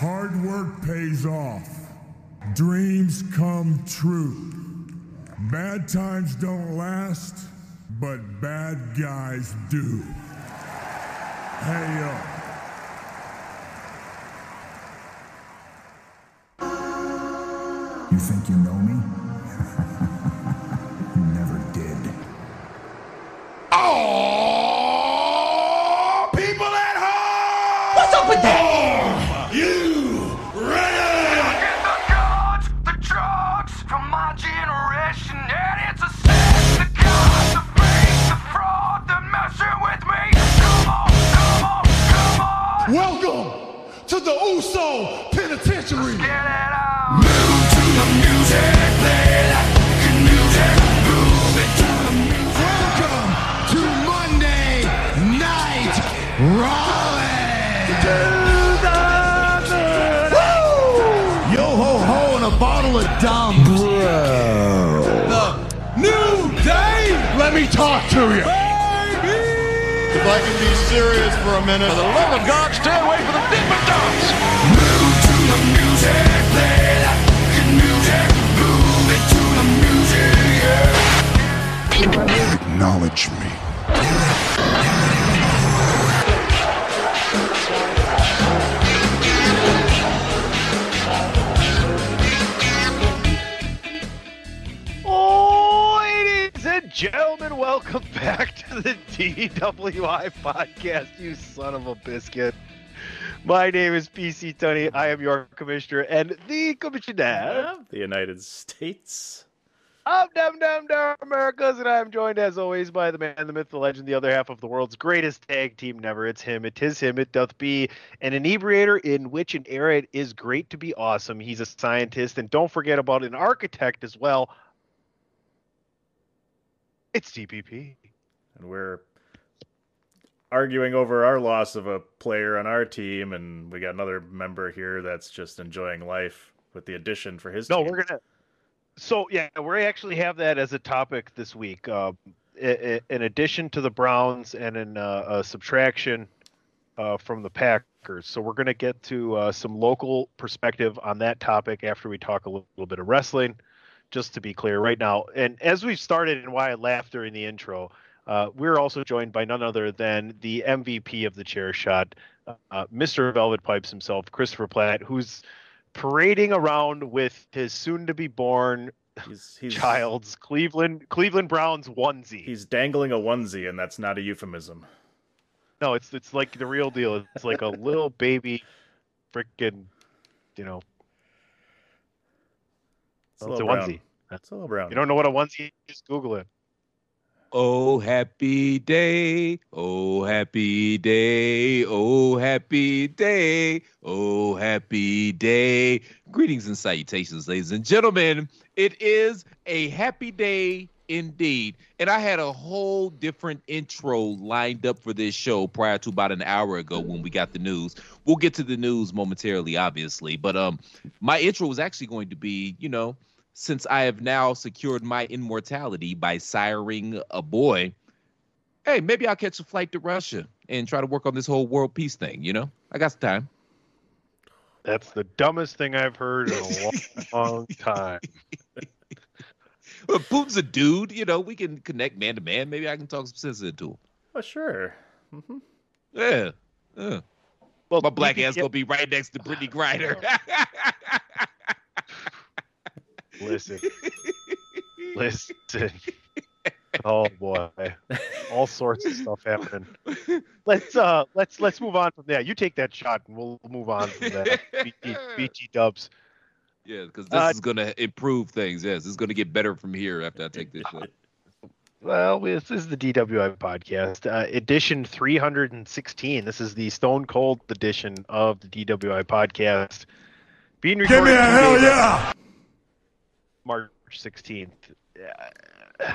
Hard work pays off. Dreams come true. Bad times don't last, but bad guys do. Hey, yo. You think you know me? you never did. Oh, Welcome to the Uso Penitentiary. Get it out. Move to the music! Welcome to Monday Night Rollins. Yo ho ho and a bottle of dumb. Bro. The new day. Let me talk to you. If I can be serious for a minute. For the love of God, stay away from the Dippin' Dots. Move to the music, play that good music. Move it to the music, yeah. Acknowledge me. Ladies and gentlemen, welcome back to the DWI podcast, you son of a biscuit. My name is PC Tunney. I am your commissioner and the commissioner of the United States of Dum Dum Dum Americas, and I am joined as always by the man, the myth, the legend, the other half of the world's greatest tag team never. It's him, it is him, it doth be an inebriator in which an era it is great to be awesome. He's a scientist, and don't forget about an architect as well. It's DPP. And we're arguing over our loss of a player on our team, and we got another member here that's just enjoying life with the addition for his No, team. we're gonna. So yeah, we actually have that as a topic this week. Uh, in addition to the Browns and in uh, a subtraction uh, from the Packers, so we're gonna get to uh, some local perspective on that topic after we talk a little, little bit of wrestling. Just to be clear, right now, and as we've started, and why I laughed during the intro, uh, we're also joined by none other than the MVP of the chair shot, uh, Mr. Velvet Pipes himself, Christopher Platt, who's parading around with his soon-to-be-born He's, he's child's Cleveland Cleveland Browns onesie. he's dangling a onesie, and that's not a euphemism. No, it's it's like the real deal. It's like a little baby, freaking, you know, It's a it's a brown. onesie. It's a little brown. you don't know what a onesie is? Just Google it. Oh, happy day. Oh, happy day. Oh, happy day. Oh, happy day. Greetings and salutations, ladies and gentlemen. It is a happy day indeed. And I had a whole different intro lined up for this show prior to about an hour ago when we got the news. We'll get to the news momentarily, obviously. But um, my intro was actually going to be, you know, since I have now secured my immortality by siring a boy, hey, maybe I'll catch a flight to Russia and try to work on this whole world peace thing. You know, I got some time. That's the dumbest thing I've heard in a long, long time. Well, Putin's a dude. You know, we can connect man to man. Maybe I can talk some sense into him. Oh, sure. Mm-hmm. Yeah. yeah. Well, My black ass can gonna be right next to Brittney Griner. Listen, listen. Oh boy, all sorts of stuff happening. Let's uh, let's let's move on from there. You take that shot, and we'll move on from that. BT, BT Dubs. Yeah, because this Uh, is gonna improve things. Yes, it's gonna get better from here after I take this shot. Well, this is the DWI podcast, uh, edition 316. This is the Stone Cold edition of the DWI podcast. Being recorded. Give me a hell today, yeah! March 16th. Uh,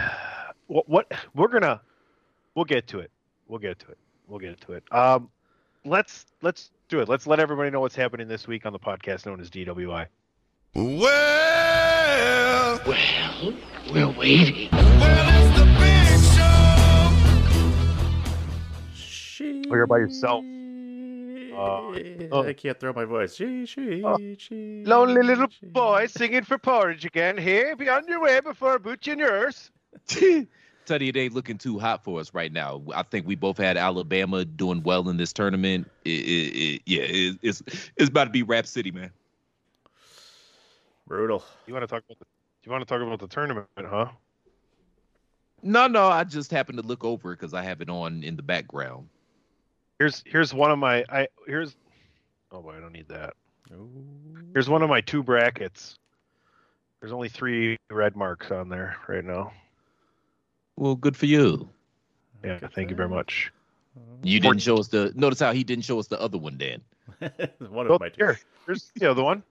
what, what we're gonna we'll get to it. We'll get to it. We'll get to it. Um, let's let's do it. Let's let everybody know what's happening this week on the podcast known as DWI. Well, Well, we're waiting. She. Oh, you're by yourself. Oh. I can't throw my voice. She, she, Oh. she. Lonely little she. boy singing for porridge again. Here, be on your way before boot your nurse. Tell you, it ain't looking too hot for us right now. I think we both had Alabama doing well in this tournament. It, it, it, yeah, it, it's it's about to be Rap City, man. Brutal. You want to talk about the you want to talk about the tournament, huh? No, no, I just happened to look over it because I have it on in the background. Here's here's one of my I here's oh boy I don't need that. Here's one of my two brackets. There's only three red marks on there right now. Well, good for you. Yeah, thank you very much. You didn't show us the. Notice how he didn't show us the other one, Dan. one Well, of oh, my two. here, here's the other one.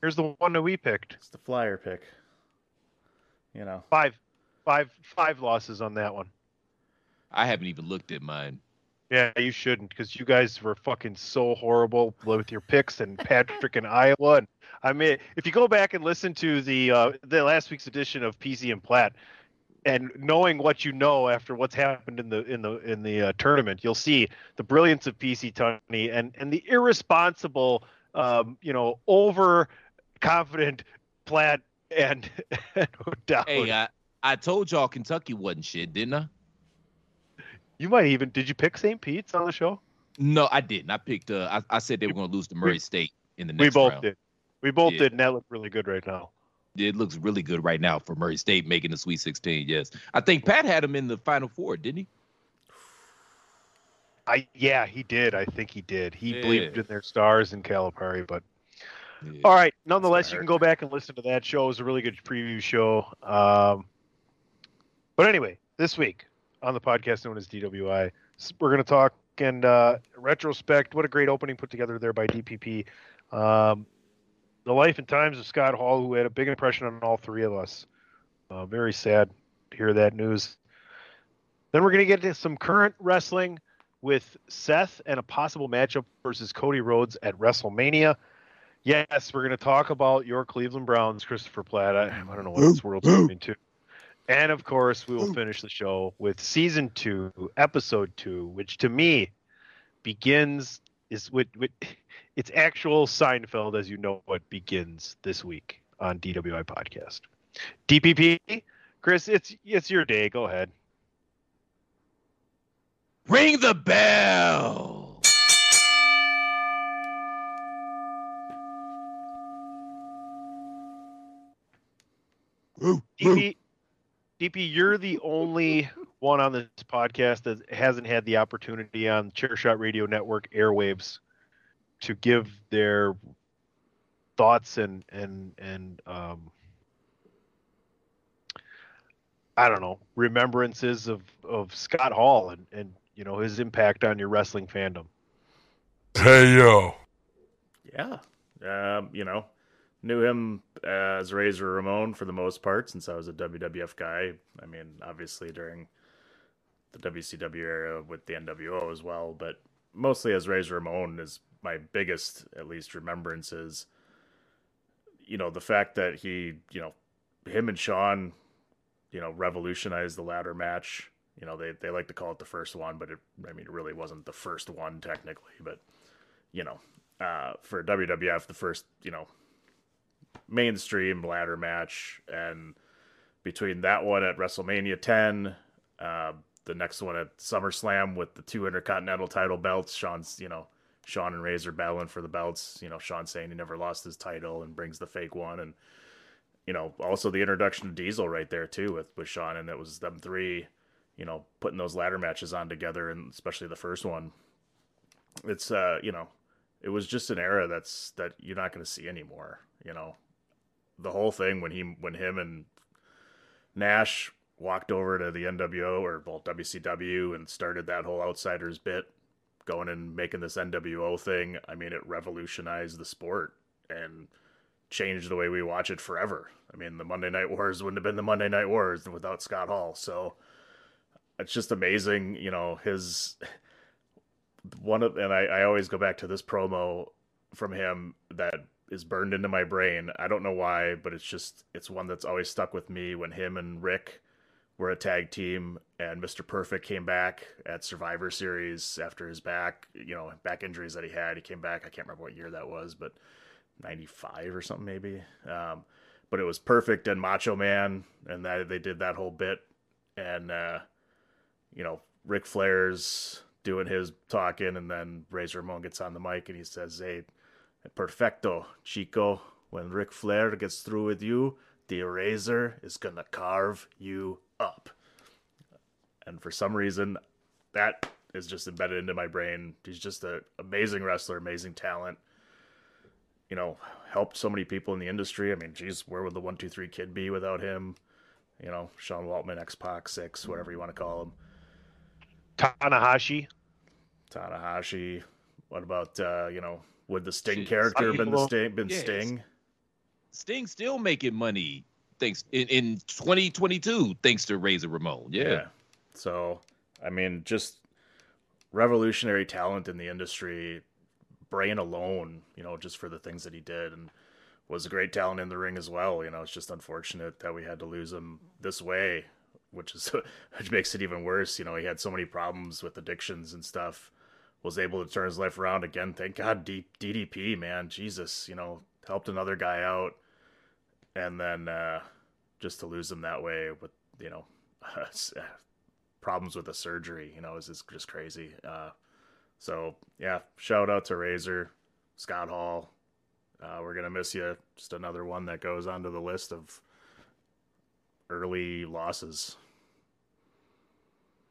Here's the one that we picked. It's the flyer pick. You know. Five, five, five losses on that one. I haven't even looked at mine. Yeah, you shouldn't because you guys were fucking so horrible with your picks and Patrick and Iowa. And I mean, if you go back and listen to the uh, the last week's edition of PC and Platt, and knowing what you know after what's happened in the in the in the uh, tournament, you'll see the brilliance of PC Tunney and and the irresponsible, um, you know, over confident Platt and, and O'Dowd. Hey, I, I told y'all Kentucky wasn't shit, didn't I? You might even did you pick St. Pete's on the show? No, I didn't. I picked. Uh, I, I said they were going to lose to Murray State in the next. Round. We both round. did. We both Yeah. did, and that looked really good right now. It looks really good right now for Murray State making the Sweet 16. Yes, I think Pat had him in the Final Four, didn't he? I yeah, he did. I think he did. He Yeah. believed in their stars in Calipari, but Yeah. all right. Nonetheless, you can go back and listen to that show. It was a really good preview show. Um, but anyway, this week on the podcast known as DWI, we're going to talk and uh, retrospect. What a great opening put together there by DPP. Um, the life and times of Scott Hall, who had a big impression on all three of us. Uh, very sad to hear that news. Then we're going to get into some current wrestling with Seth and a possible matchup versus Cody Rhodes at WrestleMania. Yes, we're going to talk about your Cleveland Browns, Christopher Platt. I, I don't know what this world's moving to. And of course, we will finish the show with season two, episode two, which to me begins is with, with it's actual Seinfeld as you know it begins this week on DWI podcast. DPP, Chris, it's it's your day. Go ahead. Ring the bell. DP, DP, you're the only one on this podcast that hasn't had the opportunity on Chairshot Radio Network airwaves to give their thoughts and and and um, I don't know remembrances of of Scott Hall and and you know his impact on your wrestling fandom. Hey yo. Yeah. Um, you know, knew him as Razor Ramon for the most part since I was a WWF guy. I mean, obviously during the WCW era with the NWO as well, but mostly as Razor Ramon is my biggest, at least, remembrances. You know, the fact that he, you know, him and Shawn, you know, revolutionized the ladder match. You know, they, they like to call it the first one, but it, I mean, it really wasn't the first one technically, but, you know, uh, for WWF, the first, you know, mainstream ladder match. And between that one at WrestleMania 10, uh, the next one at SummerSlam with the two Intercontinental title belts, Shawn's, you know, Shawn and Razor battling for the belts. You know, Shawn saying he never lost his title and brings the fake one, and you know, also the introduction of Diesel right there too with with Sean, and it was them three, you know, putting those ladder matches on together, and especially the first one. It's uh, you know, it was just an era that's that you're not going to see anymore. You know, the whole thing when he when him and Nash walked over to the NWO or well WCW and started that whole outsiders bit going and making this NWO thing, I mean, it revolutionized the sport and changed the way we watch it forever. I mean, the Monday Night Wars wouldn't have been the Monday Night Wars without Scott Hall. So it's just amazing, you know, his one of, and I, I always go back to this promo from him that is burned into my brain. I don't know why, but it's just, it's one that's always stuck with me when him and Ric were a tag team and Mr. Perfect came back at Survivor Series after his back, you know, back injuries that he had. He came back. I can't remember what year that was, but 95 or something maybe. Um, but it was Perfect and Macho Man and that they did that whole bit and uh, you know, Ric Flair's doing his talking and then Razor Ramon gets on the mic and he says, "Hey, perfecto, Chico, when Ric Flair gets through with you, the Razor is going to carve you up. And for some reason, that is just embedded into my brain. He's just an amazing wrestler, amazing talent. You know, helped so many people in the industry. I mean, geez, where would the one two three kid be without him? You know, Sean Waltman, X Pac, Syxx, whatever you want to call him. Tanahashi. Tanahashi. What about uh, you know, would the Sting character been the Sting been Yes. Sting? Sting still making money thanks in, in 2022 thanks to Razor Ramon. Yeah. So, I mean, just revolutionary talent in the industry, brain alone, you know, just for the things that he did and was a great talent in the ring as well. You know, it's just unfortunate that we had to lose him this way, which is which makes it even worse. You know, he had so many problems with addictions and stuff. Was able to turn his life around again. Thank God, D- DDP, man, Jesus, you know, helped another guy out, and then uh, just to lose him that way with you know problems with the surgery, you know, is is just crazy. Uh, so yeah, shout out to Razor, Scott Hall. Uh, we're gonna miss you. Just another one that goes onto the list of early losses.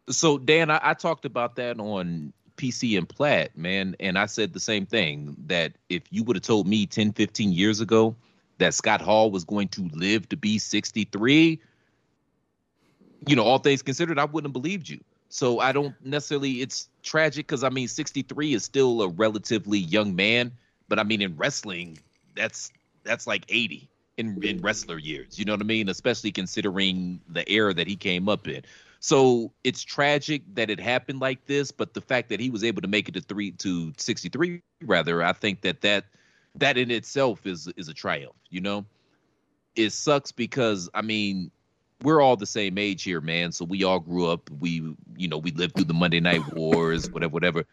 So Dan, I, I talked about that on PC and Platt, man, and I said the same thing that if you would have told me 10, 15 years ago that Scott Hall was going to live to be 63, you know, all things considered, I wouldn't have believed you. So I don't necessarily it's tragic because I mean 63 is still a relatively young man, but I mean in wrestling, that's that's like 80 in in wrestler years. You know what I mean? Especially considering the era that he came up in. So it's tragic that it happened like this, but the fact that he was able to make it to three to 63 rather, I think that that that in itself is is a triumph. You know, it sucks because I mean we're all the same age here, man. So we all grew up. We you know we lived through the Monday Night Wars, whatever, whatever.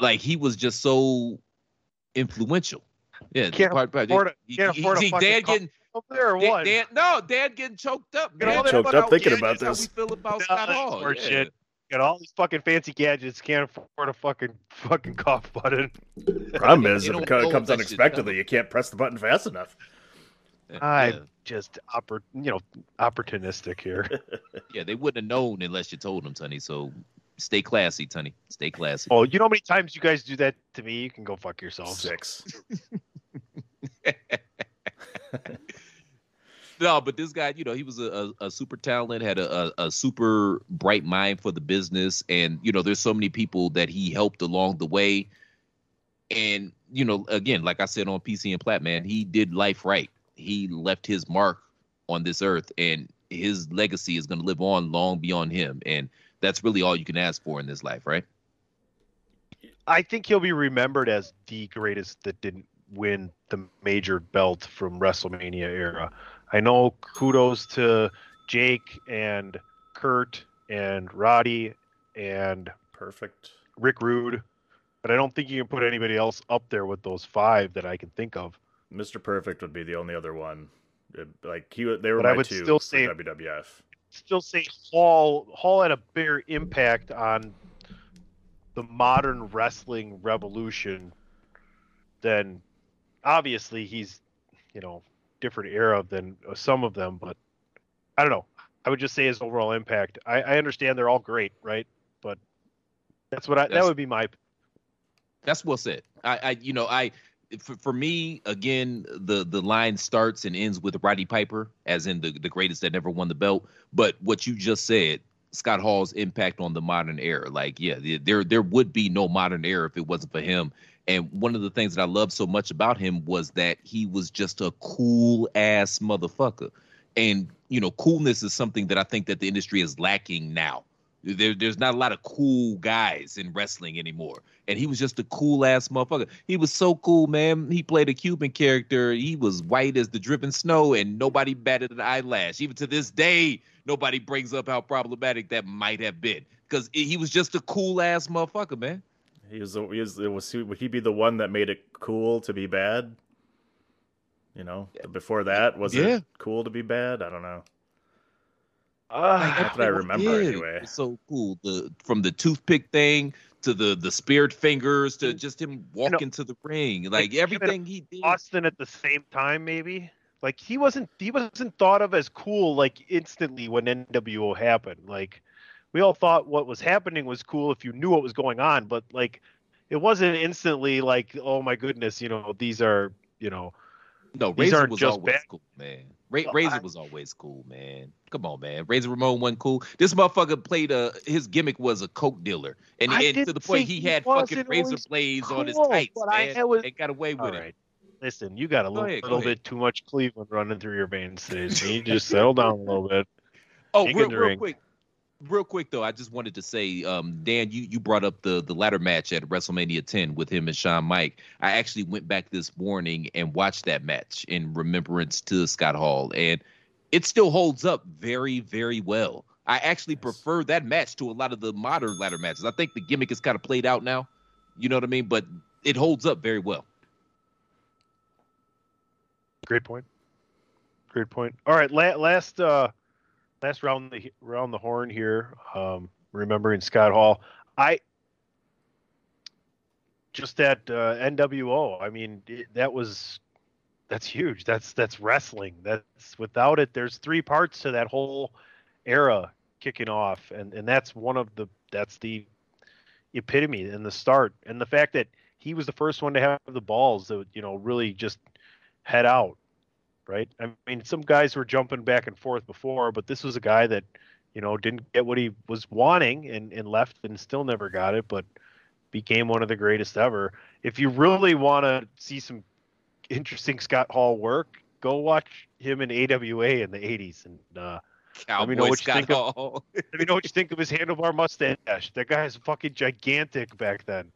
Like he was just so influential. Yeah, Can't part- part- afford it. he- Can't he- afford a fucking Dad getting up there or Dan, what? Dan, no, Dad getting choked up. Get all man. that Choked up thinking about That's how this. we feel about Nah, Scott that's Hall. yeah. shit. Got all these fucking fancy gadgets. Can't afford a fucking fucking cough button. Problem is, if it co- know comes unexpectedly, you can't press the button fast enough. I Yeah. just oppor- you know opportunistic here. Yeah, they wouldn't have known unless you told them, Sonny. So stay classy, Sonny. Stay classy. oh, you know how many times you guys do that to me? You can go fuck yourself. Six. No, but this guy, you know, he was a, a, a super talent, had a, a, super bright mind for the business, and you know, there's so many people that he helped along the way, and you know, again, like I said on PC and Platt, man, he did life right. He left his mark on this earth, and his legacy is going to live on long beyond him. And that's really all you can ask for in this life, right? I think he'll be remembered as the greatest that didn't win the major belt from WrestleMania era. I know kudos to Jake and Kurt and Roddy and Perfect. Rick Rude, but I don't think you can put anybody else up there with those five that I can think of. Mr. Perfect would be the only other one. It- like he, they were But I would two still say- WWF. Still say Hall Hall had a bigger impact on the modern wrestling revolution than obviously he's you know different era than some of them, but I don't know. I would just say his overall impact. I, I understand they're all great, right? But that's what I that would be my That's well said. I, I you know, I for, for me again, the the line starts and ends with Roddy Piper, as in the the greatest that never won the belt. But what you just said, Scott Hall's impact on the modern era, like yeah, there there would be no modern era if it wasn't for him. And one of the things that I loved so much about him was that he was just a cool ass motherfucker. And you know, coolness is something that I think that the industry is lacking now. There, there's not a lot of cool guys in wrestling anymore. And he was just a cool ass motherfucker. He was so cool, man. He played a Cuban character. He was white as the driven snow, and nobody batted an eyelash. Even to this day, nobody brings up how problematic that might have been because he was just a cool ass motherfucker, man. He was, he was, it was, would he be the one that made it cool to be bad? You know, before that, was Yeah. it cool to be bad? I don't know. uh, Not that I remember Yeah, anyway. it was so cool. The from the toothpick thing to the the speared fingers to just him walking to the ring, like everything he did. Austin at the same time, maybe. Like he wasn't he wasn't thought of as cool like instantly when NWO happened. Like we all thought what was happening was cool if you knew what was going on, but like it wasn't instantly like oh my goodness, you know these are you know No, these Razor aren't was just always bad. cool, man. Ra- Razor was always cool, man. Come on, man. Razor Ramon wasn't cool. This motherfucker played a his gimmick was a coke dealer, and, I and to the point he had fucking razor blades on his cool, tights, but man, I was- and got away with it. Listen, you got a Go little, ahead, little ahead. bit too much Cleveland running through your veins today. So you just settle down a little bit. Oh, real, real quick, real quick though, I just wanted to say, um, Dan, you you brought up the the ladder match at WrestleMania 10 with him and Shawn Mike. I actually went back this morning and watched that match in remembrance to Scott Hall, and it still holds up very, very well. I actually prefer that match to a lot of the modern ladder matches. I think the gimmick is kind of played out now. You know what I mean? But it holds up very well. Great point. Great point. All right, la- last uh last round the round the horn here. Um remembering Scott Hall. I just that uh, NWO. I mean, it, that was that's huge. That's that's wrestling. That's without it there's three parts to that whole era kicking off and and that's one of the that's the epitome and the start and the fact that he was the first one to have the balls that you know really just head out right i mean some guys were jumping back and forth before but this was a guy that you know didn't get what he was wanting and, and left and still never got it but became one of the greatest ever if you really want to see some interesting scott hall work go watch him in awa in the 80s and uh let me know Cowboy what you Scott think of, let me know what you think of his handlebar mustache. That guy guy's fucking gigantic back then.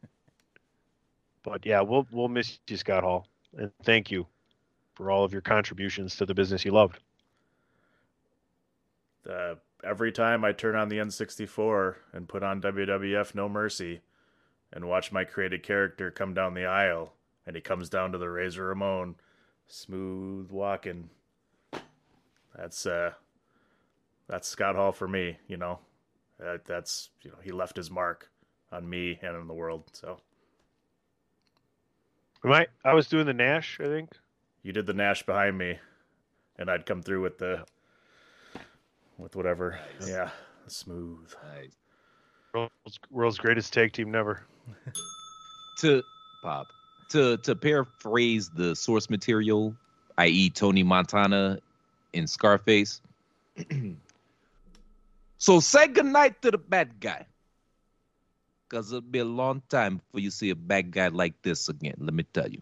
But yeah, we'll we'll miss you, Scott Hall, and thank you for all of your contributions to the business you loved. Uh, every time I turn on the N64 and put on WWF No Mercy and watch my created character come down the aisle and he comes down to the Razor Ramon, smooth walking. That's uh that's Scott Hall for me, you know. That, that's you know, he left his mark on me and on the world. So Am I? I was doing the Nash, I think. You did the Nash behind me and I'd come through with the with whatever. Yeah, smooth. Nice. World's, world's greatest tag team never. to Pop to to paraphrase the source material, i.e., Tony Montana in Scarface. so say goodnight to the bad guy. Cause it'll be a long time before you see a bad guy like this again. Let me tell you.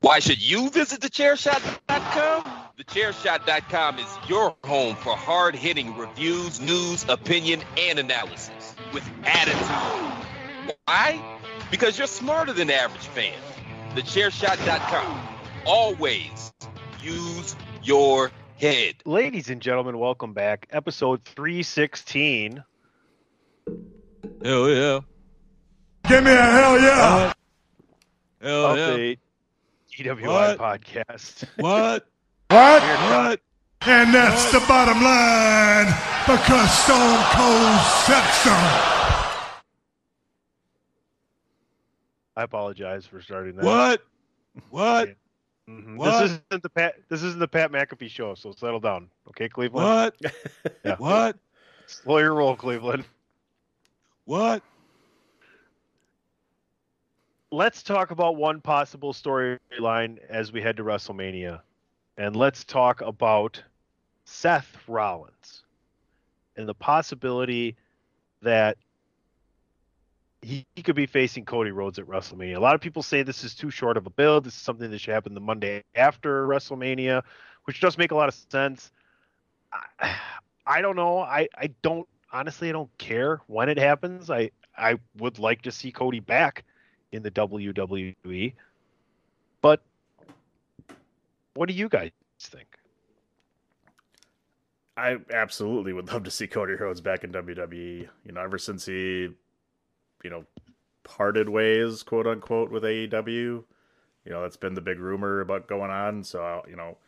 Why should you visit thechairshot.com? Thechairshot.com is your home for hard hitting reviews, news, opinion, and analysis with attitude. Why? Because you're smarter than the average fan. Thechairshot.com. Always use your head. Ladies and gentlemen, welcome back. Episode 316. Hell yeah. Give me a hell yeah. Uh-huh. Hell yeah. Update. DWI What? podcast. What? What? What? And that's the bottom line because Stone Cold said so. I apologize for starting that. What? What? Mhm. What? This isn't the Pat. This isn't the Pat McAfee show, so settle down, okay, Cleveland. What? Yeah. What? Slow your roll, Cleveland. What? Let's talk about one possible storyline as we head to WrestleMania, and let's talk about Seth Rollins and the possibility that he, he could be facing Cody Rhodes at WrestleMania. A lot of people say this is too short of a build. This is something that should happen the Monday after WrestleMania, which does make a lot of sense. I, I don't know. I, I don't honestly I don't care when it happens. I I would like to see Cody back in the WWE. But what do you guys think? I absolutely would love to see Cody Rhodes back in WWE. You know, ever since he, you know, parted ways, quote unquote, with AEW, you know, that's been the big rumor about going on. So, you know,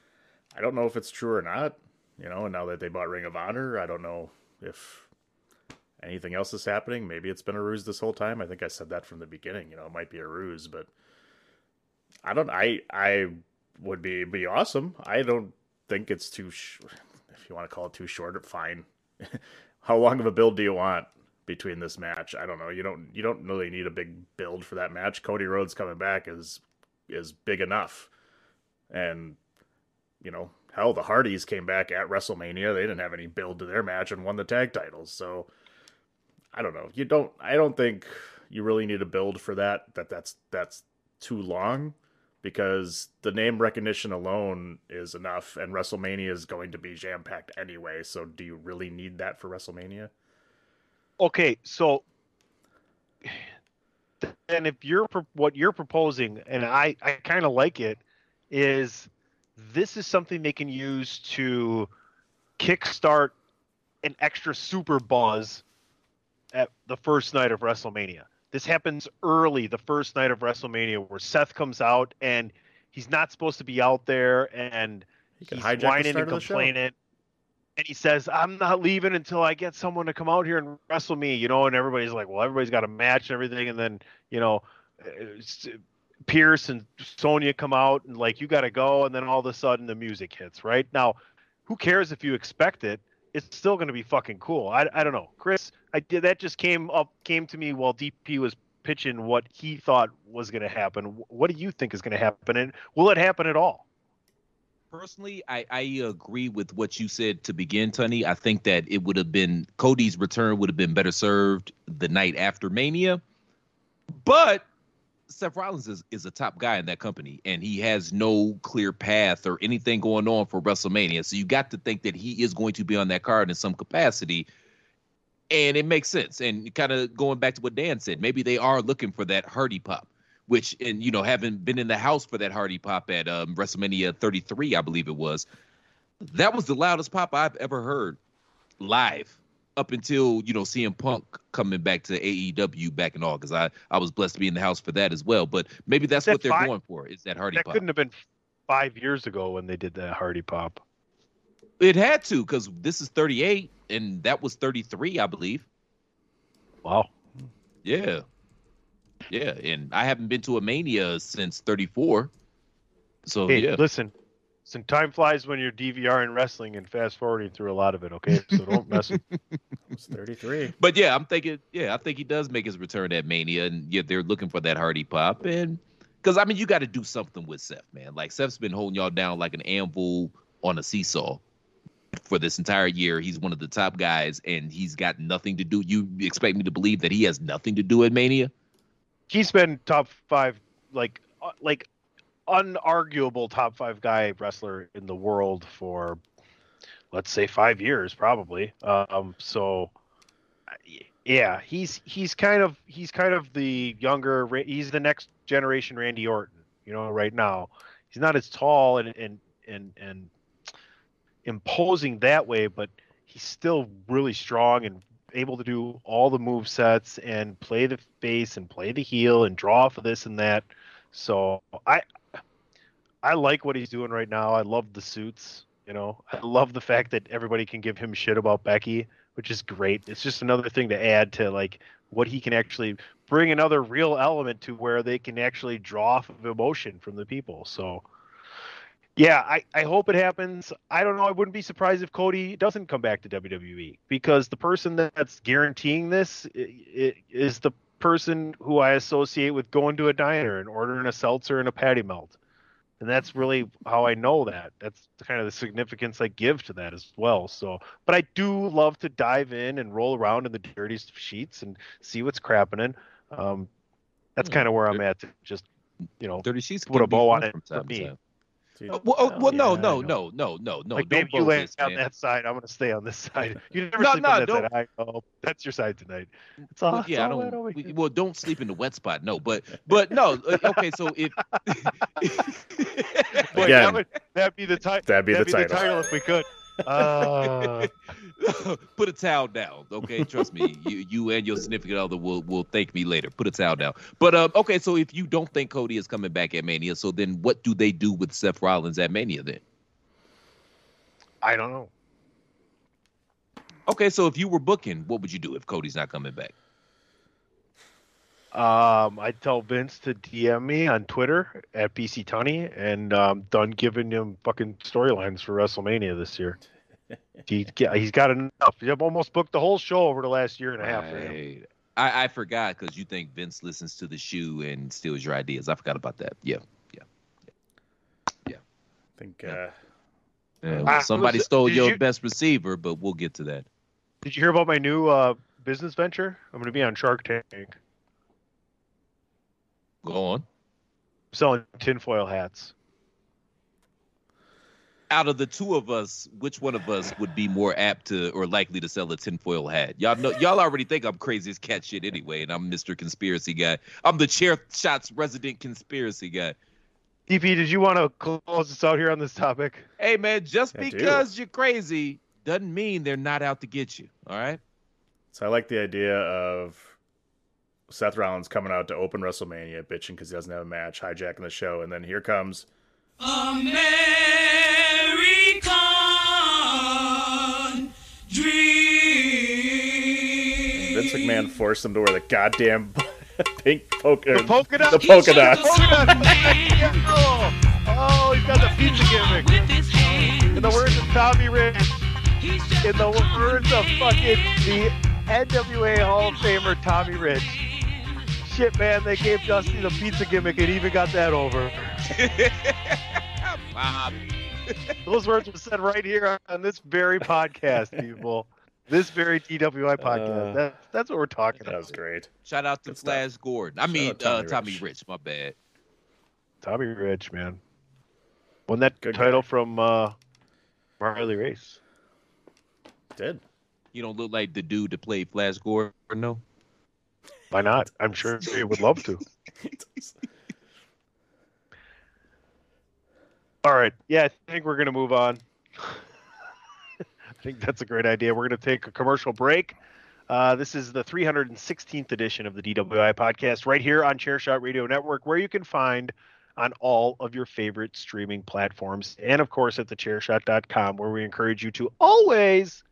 I don't know if it's true or not. You know, and now that they bought Ring of Honor, I don't know if anything else is happening. Maybe it's been a ruse this whole time. I think I said that from the beginning. You know, it might be a ruse, but I don't. I I would be be awesome. I don't think it's too. Sh- if you want to call it too short, fine. How long of a build do you want between this match? I don't know. You don't. You don't really need a big build for that match. Cody Rhodes coming back is is big enough, and you know. Hell, the Hardys came back at WrestleMania. They didn't have any build to their match and won the tag titles. So, I don't know. You don't. I don't think you really need a build for that. That that's that's too long because the name recognition alone is enough, and WrestleMania is going to be jam packed anyway. So, do you really need that for WrestleMania? Okay, so and if you're what you're proposing, and I I kind of like it, is this is something they can use to kickstart an extra super buzz at the first night of WrestleMania. This happens early, the first night of WrestleMania, where Seth comes out and he's not supposed to be out there, and He he's whining and of the show. complaining. And he says, "I'm not leaving until I get someone to come out here and wrestle me," you know. And everybody's like, "Well, everybody's got a match and everything." And then, you know, uh, Pearce and Sonya come out and like, "You got to go." And then all of a sudden, the music hits. Right now, who cares if you expect it? It's still going to be fucking cool. I, I don't know, Chris. I did that just came up came to me while DP was pitching what he thought was going to happen. What do you think is going to happen, and will it happen at all? Personally, I, I agree with what you said to begin, Tony. I think that it would have been Cody's return would have been better served the night after Mania. But Seth Rollins is, is a top guy in that company, and he has no clear path or anything going on for WrestleMania. So you got to think that he is going to be on that card in some capacity. And it makes sense. And kind of going back to what Dan said, maybe they are looking for that Hardy pop which and you know having been in the house for that Hardy pop at um, WrestleMania 33, I believe it was. That was the loudest pop I've ever heard live up until you know CM Punk coming back to AEW back in August. I I was blessed to be in the house for that as well. But maybe that's That what they're five- going for is that Hardy pop That pop. couldn't have been five years ago when they did that Hardy pop. It had to because this is 38 and that was 33, I believe. Wow. Yeah. Yeah, and I haven't been to a Mania since 34. So hey, yeah. listen. Listen, time flies when you're DVRing wrestling and fast forwarding through a lot of it. Okay, so don't mess with. It's 33. But yeah, I'm thinking, yeah, I think he does make his return at Mania, and yeah, they're looking for that Hardy pop, and because I mean, you got to do something with Seth, man. Like Seth's been holding y'all down like an anvil on a seesaw for this entire year. He's one of the top guys, and he's got nothing to do. You expect me to believe that he has nothing to do at Mania? He's been top five, like uh, like unarguable top five guy wrestler in the world for let's say five years probably. Um, so yeah, he's he's kind of he's kind of the younger. He's the next generation Randy Orton. You know, right now he's not as tall and and and and imposing that way, but he's still really strong and able to do all the move sets and play the face and play the heel and draw of this and that. So I I like what he's doing right now. I love the suits. You know, I love the fact that everybody can give him shit about Becky, which is great. It's just another thing to add to like what he can actually bring another real element to where they can actually draw off of emotion from the people. So yeah, I, I hope it happens. I don't know. I wouldn't be surprised if Cody doesn't come back to WWE because the person that's guaranteeing this is the person who I associate with going to a diner and ordering a seltzer and a patty melt. And that's really how I know that. That's kind of the significance I give to that as well. So, but I do love to dive in and roll around in the dirtiest sheets and see what's crapping in. Um, that's kind of where I'm at. To just you know, Dirty sheets put a bow on it for me. time. Well, oh, well, no, yeah, I no, no, no, no, no. like don't maybe you land this, on man. that side. I'm gonna stay on this side. You never No, sleep no, on that don't- side. I know that's your side tonight. It's all, Well, it's yeah, I don't. over we- well, don't sleep in the wet spot. No, but but no. uh, Okay, so if Boy, Again. that would that'd be the title. That'd be the title. if we could. Uh, put a towel down, okay? Trust me, you you and your significant other will will thank me later. Put a towel down. But um, okay, so if you don't think Cody is coming back at Mania, so then what do they do with Seth Rollins at Mania then? I don't know. Okay, so if you were booking, what would you do if Cody's not coming back? Um, I tell Vince to DM me on Twitter at PC Tunney, and um, done giving him fucking storylines for WrestleMania this year. He, he's got enough. I've almost booked the whole show over the last year and a half. Right. I, I forgot because you think Vince listens to the shoe and steals your ideas. I forgot about that. Yeah, yeah, yeah. I think uh, yeah. Ah, somebody was- stole your you- best receiver, but we'll get to that. Did you hear about my new uh, business venture? I'm going to be on Shark Tank. Go on. selling tinfoil hats. Out of the two of us, which one of us would be more apt to or likely to sell a tinfoil hat? Y'all know, y'all already think I'm crazy as cat shit anyway, and I'm Mr. Conspiracy Guy. I'm the chair shots resident conspiracy guy. DP, did you want to close us out here on this topic? Hey man, just I do. because you're crazy doesn't mean they're not out to get you. All right. so. I like the idea of Seth Rollins coming out to open WrestleMania, bitching because he doesn't have a match, hijacking the show, and then here comes American dream. Vince McMahon forced him to wear the goddamn pink polka, The polka dot? the polka dots. Polka dot. oh, oh, he's got the pizza gimmick. In the words of Tommy Rich, In the words of fucking the NWA Hall of Famer Tommy Rich. Shit, man, they gave Dusty the pizza gimmick and even got that over. Bob. Those words were said right here on this very podcast, people. This very DWI podcast. Uh, that, that's what we're talking That about. was great. Shout out to Good. Flash Gordon. I Shout mean, Tommy uh, Tommy Rich. Rich. My bad. Tommy Rich, man. Won that Good title from uh, Harley Race. Did. You don't look like the dude that played Flash Gordon, no? Why not? I'm sure he would love to. All right. Yeah, I think we're going to move on. I think that's a great idea. We're going to take a commercial break. Uh, this is the 316th edition of the DWI podcast right here on Chairshot Radio Network, where you can find on all of your favorite streaming platforms. And of course, at thechairshot.com, where we encourage you to always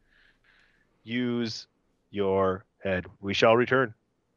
use your head. We shall return.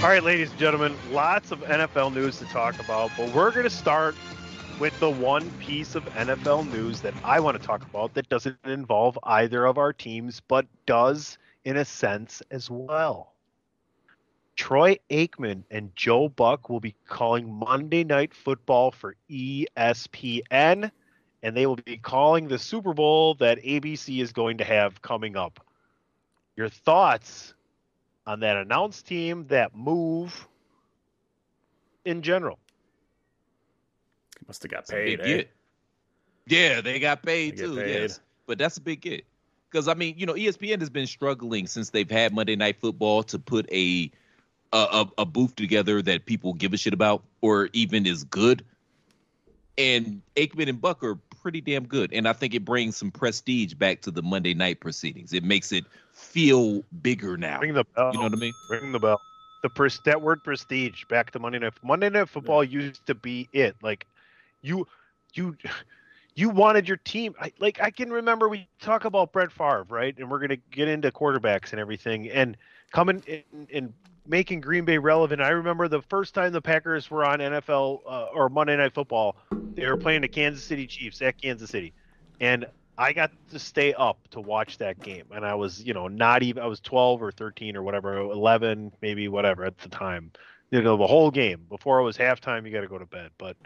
All right, ladies and gentlemen, lots of NFL news to talk about, but we're going to start with the one piece of NFL news that I want to talk about that doesn't involve either of our teams, but does in a sense as well. Troy Aikman and Joe Buck will be calling Monday Night Football for ESPN, and they will be calling the Super Bowl that ABC is going to have coming up. Your thoughts on that announced team, that move in general? Must have got That's paid. Eh? Yeah, they got paid They too. paid. Yes, but that's a big get. Because I mean, you know, ESPN has been struggling since they've had Monday Night Football to put a a, a, a booth together that people give a shit about or even is good. And Aikman and Buck are pretty damn good, and I think it brings some prestige back to the Monday night proceedings. It makes it feel bigger now. Ring the bell. You know what I mean? Ring the bell. The pres- that word prestige back to Monday Night. Monday Night Football used to be it. Like you, you, you wanted your team. I, like I can remember we talk about Brett Favre, right? And we're gonna get into quarterbacks and everything, and coming in and making Green Bay relevant. I remember the first time the Packers were on NFL uh, or Monday Night Football. They were playing the Kansas City Chiefs at Kansas City, and I got to stay up to watch that game, and I was, you know, not even I was 12 or 13 or whatever, 11 maybe whatever at the time. You know, the whole game before it was halftime, you got to go to bed. But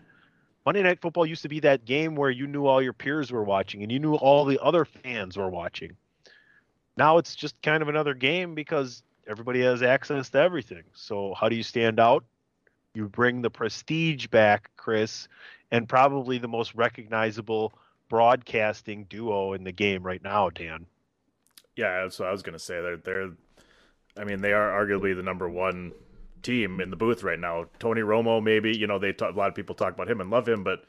Monday Night Football used to be that game where you knew all your peers were watching and you knew all the other fans were watching. Now it's just kind of another game because everybody has access to everything. So how do you stand out? You bring the prestige back, Chris, and probably the most recognizable broadcasting duo in the game right now, Dan. Yeah, that's what I was gonna say. They're they're, I mean, they are arguably the number one team in the booth right now. Tony Romo, maybe you know, they talk, a lot of people talk about him and love him, but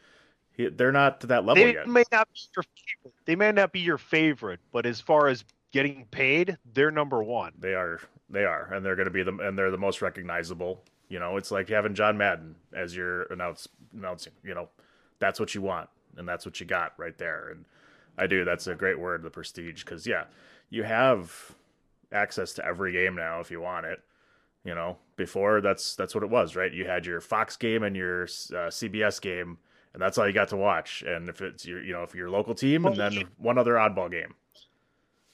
he, they're not to that level They yet. may not be your favorite. They may not be your favorite, but as far as getting paid, they're number one. They are, they are, and they're going to be the and they're the most recognizable. You know, it's like having John Madden as your announce announcing. You know, that's what you want, and that's what you got right there. And I do. That's a great word, the prestige, because yeah, you have access to every game now if you want it. You know, before that's that's what it was, right? You had your Fox game and your uh, CBS game, and that's all you got to watch. And if it's your, you know, if your local team, and then one other oddball game.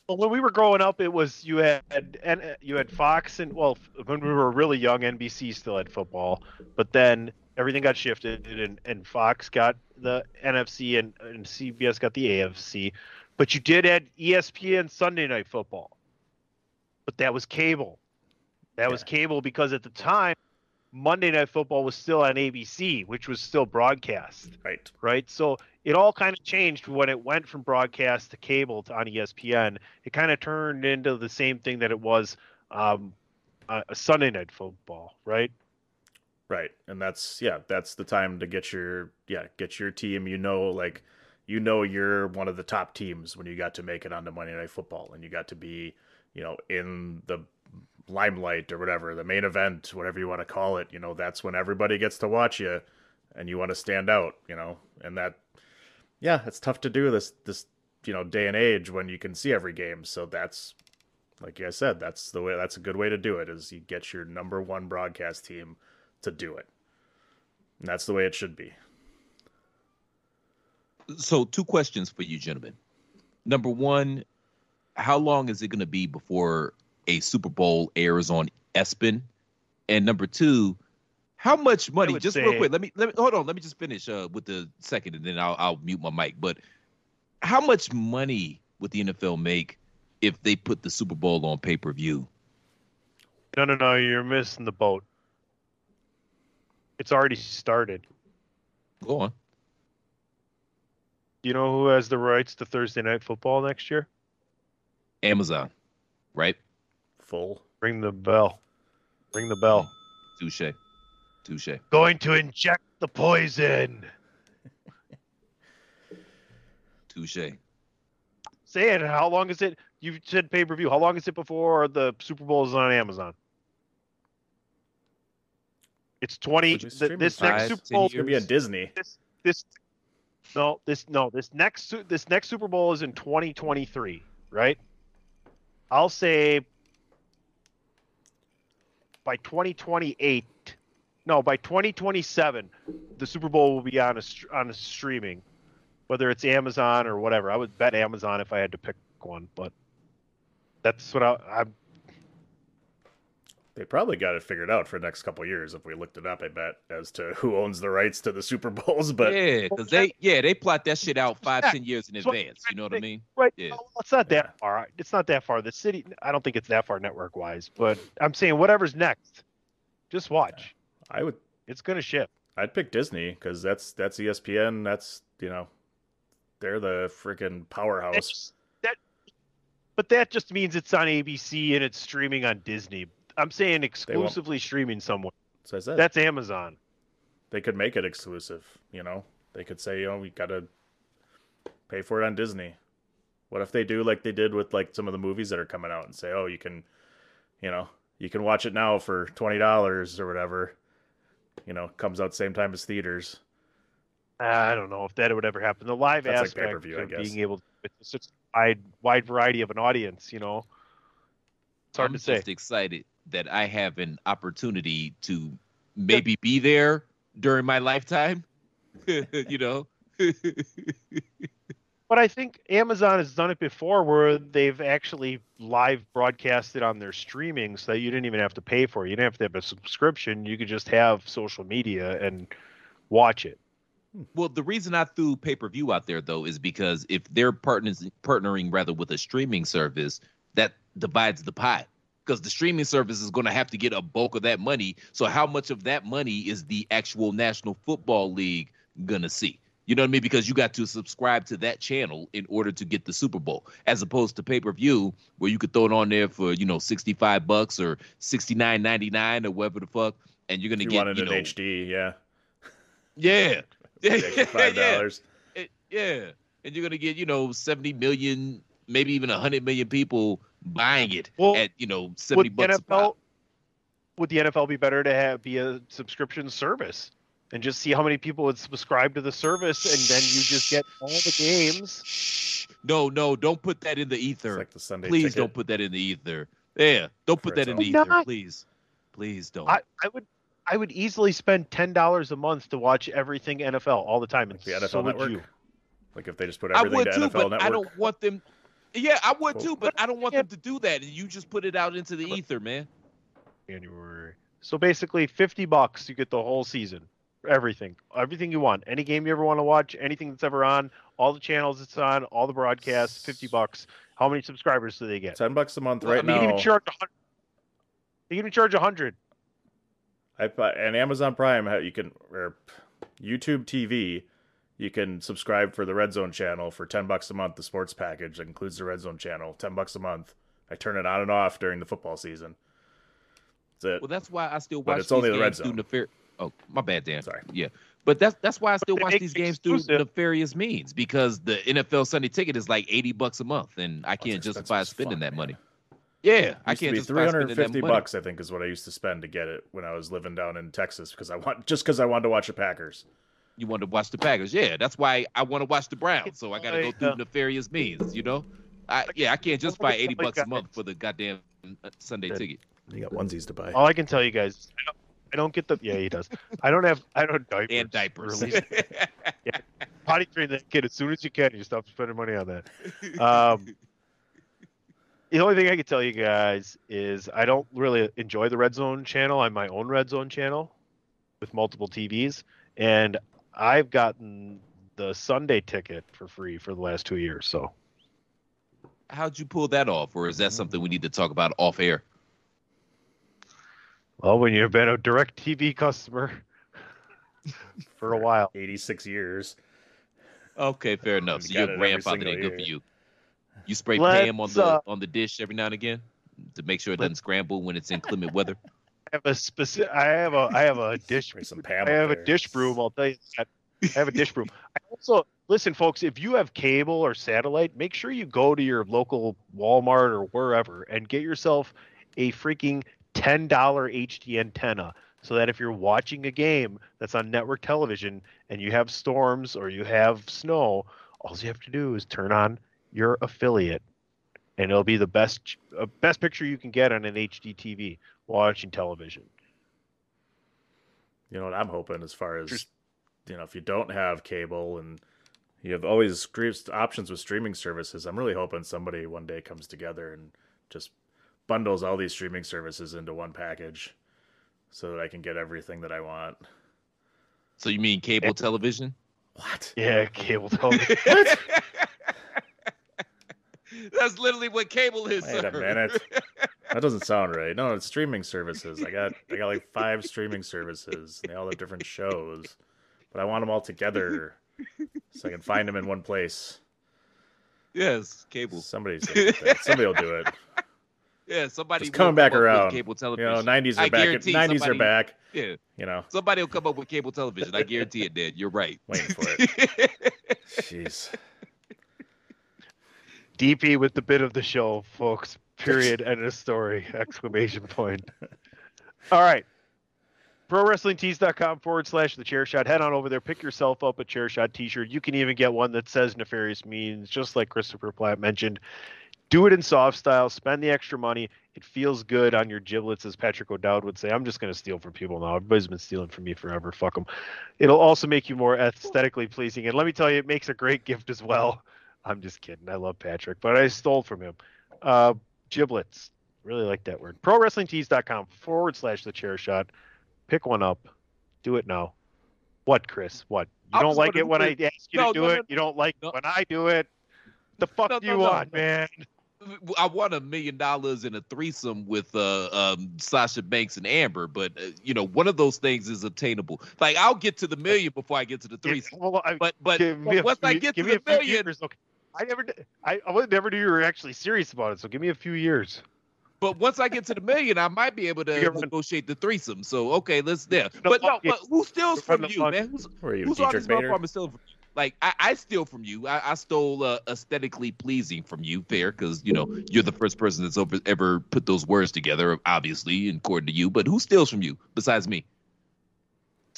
Well, when we were growing up, it was you had and you had Fox and well, when we were really young, NBC still had football, but then everything got shifted and, and Fox got the NFC and, and CBS got the AFC, but you did add ESPN Sunday Night Football, but that was cable. That was cable because at the time Monday Night Football was still on ABC, which was still broadcast. Right. Right. So it all kind of changed when it went from broadcast to cable to on ESPN. It kind of turned into the same thing that it was um, Sunday Night Football. Right. Right. And that's yeah, that's the time to get your yeah, get your team. You know, like you know you're one of the top teams when you got to make it onto Monday Night Football and you got to be, you know, in the limelight or whatever, the main event, whatever you want to call it. You know, that's when everybody gets to watch you and you want to stand out, you know. And that yeah, it's tough to do this this you know, day and age when you can see every game. So that's like I said, that's the way that's a good way to do it is you get your number one broadcast team to do it. And that's the way it should be. So, two questions for you, gentlemen. Number one, how long is it going to be before a Super Bowl airs on ESPN? And number two, how much money? Just real quick, let me let me hold on. Let me just finish uh, with the second, and then I'll I'll mute my mic. But how much money would the NFL make if they put the Super Bowl on pay per view? No, no, no. You're missing the boat. It's already started. Go on. You know who has the rights to Thursday Night Football next year? Amazon, right? Full. Ring the bell. Ring the bell. Touche. Touche. Going to inject the poison. Touche. Say it. How long is it? You said pay per view. How long is it before the Super Bowl is on Amazon? It's twenty. Which is th- this next Super Bowl. is gonna be on Disney. This this no this no this next this next Super Bowl is in 2023, right? I'll say by 2028. No, by 2027, the Super Bowl will be on a on a streaming, whether it's Amazon or whatever. I would bet Amazon if I had to pick one, but that's what I, I'm. They probably got it figured out for the next couple of years if we looked it up, I bet, as to who owns the rights to the Super Bowls. But yeah, because they yeah they plot that shit out five Yeah, ten years in that's what I'm advance. You know what I mean? Right. Yeah. no, It's not that far. It's not that far. The city. I don't think it's that far network wise, but I'm saying whatever's next, just watch. I would It's gonna ship. I'd pick Disney because that's that's ESPN. That's you know, they're the freaking powerhouse. It's- that, but that just means it's on ABC and it's streaming on Disney. I'm saying exclusively streaming somewhere. So I said That's Amazon. they could make it exclusive. You know, they could say, you know, we gotta pay for it on Disney. What if they do like they did with like some of the movies that are coming out and say, oh, you can, you know, you can watch it now for twenty dollars or whatever. You know, comes out same time as theaters. I don't know if that would ever happen. The live That's like aspect pay-per-view, I of guess. being able to with such a wide wide variety of an audience, you know, it's hard I'm to say. just excited that I have an opportunity to maybe be there during my lifetime. you know. But I think Amazon has done it before where they've actually live broadcasted on their streaming so that you didn't even have to pay for it. You didn't have to have a subscription. You could just have social media and watch it. Hmm. Well, the reason I threw pay per view out there though is because if they're partners partnering rather with a streaming service, that divides the pie. Because the streaming service is going to have to get a bulk of that money. So how much of that money is the actual National Football League gonna see? You know what I mean? Because you got to subscribe to that channel in order to get the Super Bowl, as opposed to pay per view, where you could throw it on there for you know sixty five bucks or sixty nine ninety nine or whatever the fuck, and you're gonna you get wanted you an know, HD, yeah, yeah, extra five yeah. dollars. It- yeah, and you're gonna get you know seventy million, maybe even hundred million people buying it Well, at you know seventy Would bucks a NFL pop. would the NFL be better to have be a subscription service and just see how many people would subscribe to the service and then you just get all the games? No, no, don't put that in the ether. like the Sunday please ticket. don't put that in the ether. Yeah, don't put For that in the ether, Not- please, please don't. I, I would I would easily spend ten dollars a month to watch everything NFL all the time. And the NFL so would Network? you. Like if they just put I everything would to too, NFL but Network. I don't want them. Yeah, I would too, but I don't want them to do that. And you just put it out into the ether, man. January. So basically, fifty bucks, you get the whole season, everything, everything you want, any game you ever want to watch, anything that's ever on, all the channels it's on, all the broadcasts, fifty bucks. How many subscribers do they get? Ten bucks a month Well, I right mean, You can now. even charge hundred. You can even charge a hundred. I and Amazon Prime you can or YouTube TV you can subscribe for the Red Zone channel for 10 bucks a month the sports package that includes the Red Zone channel 10 bucks a month. I turn it on and off during the football season. That's it. Well, that's why I still watch But watch it's only these the red games through zone. nefar- Oh, my bad, Dan. Sorry. Yeah, but that's that's why I still watch these it games through nefarious means because the NFL Sunday ticket is like eighty bucks a month, and I can't expensive justify spending fuck, that man. money. Yeah, I Used to can't be justify spending that fifty money. bucks. I think is what I used to spend to get it when I was living down in Texas because I want just because I wanted to watch the Packers. You want to watch the Packers? Yeah, that's why I want to watch the Browns. So I got to go through uh, nefarious means. You know, I, yeah, I can't justify eighty bucks a month for the goddamn uh, Sunday ticket. You got onesies to buy. All I can tell you guys, I don't, I don't get the. Yeah, he does. I don't have. I don't diapers. And diapers. Release- yeah, potty train that kid as soon as you can. You stop spending money on that. Um, the only thing I can tell you guys is I don't really enjoy the Red Zone channel. I'm my own Red Zone channel with multiple TVs, and I've gotten the Sunday ticket for free for the last two years. So How'd you pull that off, or is that something we need to talk about off air? Well, when you've been a DirecTV customer for a while, 86 years. Okay, fair enough. So got your grandfather single ain't good for you. You spray Let's, Pam on the uh, on the dish every now and again to make sure it doesn't scramble when it's inclement weather. I have a specific. I have a. I have a dish. some I have a dish broom. I'll tell you that. I have a dish broom. I also listen, folks. If you have cable or satellite, make sure you go to your local Walmart or wherever and get yourself a freaking ten dollar HD antenna. So that if you're watching a game that's on network television and you have storms or you have snow, all you have to do is turn on your affiliate, and it'll be the best uh, best picture you can get on an HD TV watching television. You know what I'm hoping as far as you know, if you don't have cable and you have always scre- options with streaming services, I'm really hoping somebody one day comes together and just bundles all these streaming services into one package so that I can get everything that I want. So you mean cable television? What? Yeah, cable television. That's literally what cable is. Wait a minute. That doesn't sound right. No, it's streaming services. I got I got like five streaming services. And they all have different shows, but I want them all together so I can find them in one place. Yes, cable. Somebody's somebody will do it. Yeah, somebody Just coming back come up with around. Cable You television. know, 90s are I back. 90s are back. Yeah, You know, somebody will come up with cable television. I guarantee it, Dad. You're right. waiting for it. Jeez. DP with the bit of the show, folks. Period. End of story. Exclamation point. All right. ProWrestlingTees.com forward slash the chair shot. Head on over there. Pick yourself up a chair shot t shirt. You can even get one that says nefarious means, just like Christopher Platt mentioned. Do it in soft style. Spend the extra money. It feels good on your giblets, as Patrick O'Dowd would say. I'm just going to steal from people now. Everybody's been stealing from me forever. Fuck them. It'll also make you more aesthetically pleasing. And let me tell you, it makes a great gift as well. I'm just kidding. I love Patrick, but I stole from him. Uh, giblets. Really like that word. ProWrestlingTees.com forward slash the chair shot. Pick one up. Do it now. What, Chris? What? You don't like it when I ask you No, to do no, it. no, You don't like when I do it. The fuck do you want, man? I won a million dollars in a threesome with uh, um, Sasha Banks and Amber, but uh, you know one of those things is obtainable. Like I'll get to the million before I get to the threesome. Well, I- But but give once I get to give me the million, okay. I never, I, I would never knew you were actually serious about it. So give me a few years. but once I get to the million, I might be able to You're gonna- negotiate the threesome. So okay, let's there. No, But no, but who steals You're from running you, man? Who's Where are you, who's on Dietrich this Bader? motherfucker stealing from you? Like I, I steal from you. I, I stole uh, aesthetically pleasing from you, fair, because you know you're the first person that's over, ever put those words together, obviously, according to you. But who steals from you besides me?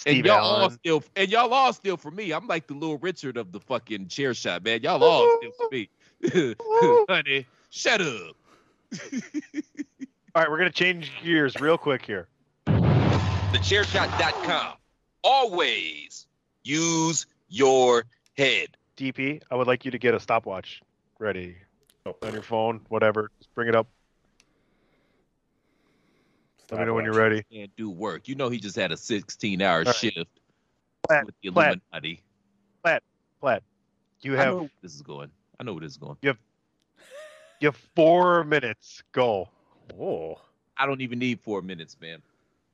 Steve and y'all all still steal, and y'all all steal from me. I'm like the little Richard of the fucking chair shot, man. Y'all all steal from me, honey. Shut up. All right, we're gonna change gears real quick here. TheChairShot.com. Always use your head. DP, I would like you to get a stopwatch ready Oh. on your phone, whatever. Just bring it up. Let me know when you're ready. Can't do work. You know he just had a 16 hour All right. shift Platt, with the Platt, Illuminati. Platt, Platt. You I have know where this is going. I know where this is going. You have. you have four minutes. Go. Oh. I don't even need four minutes, man.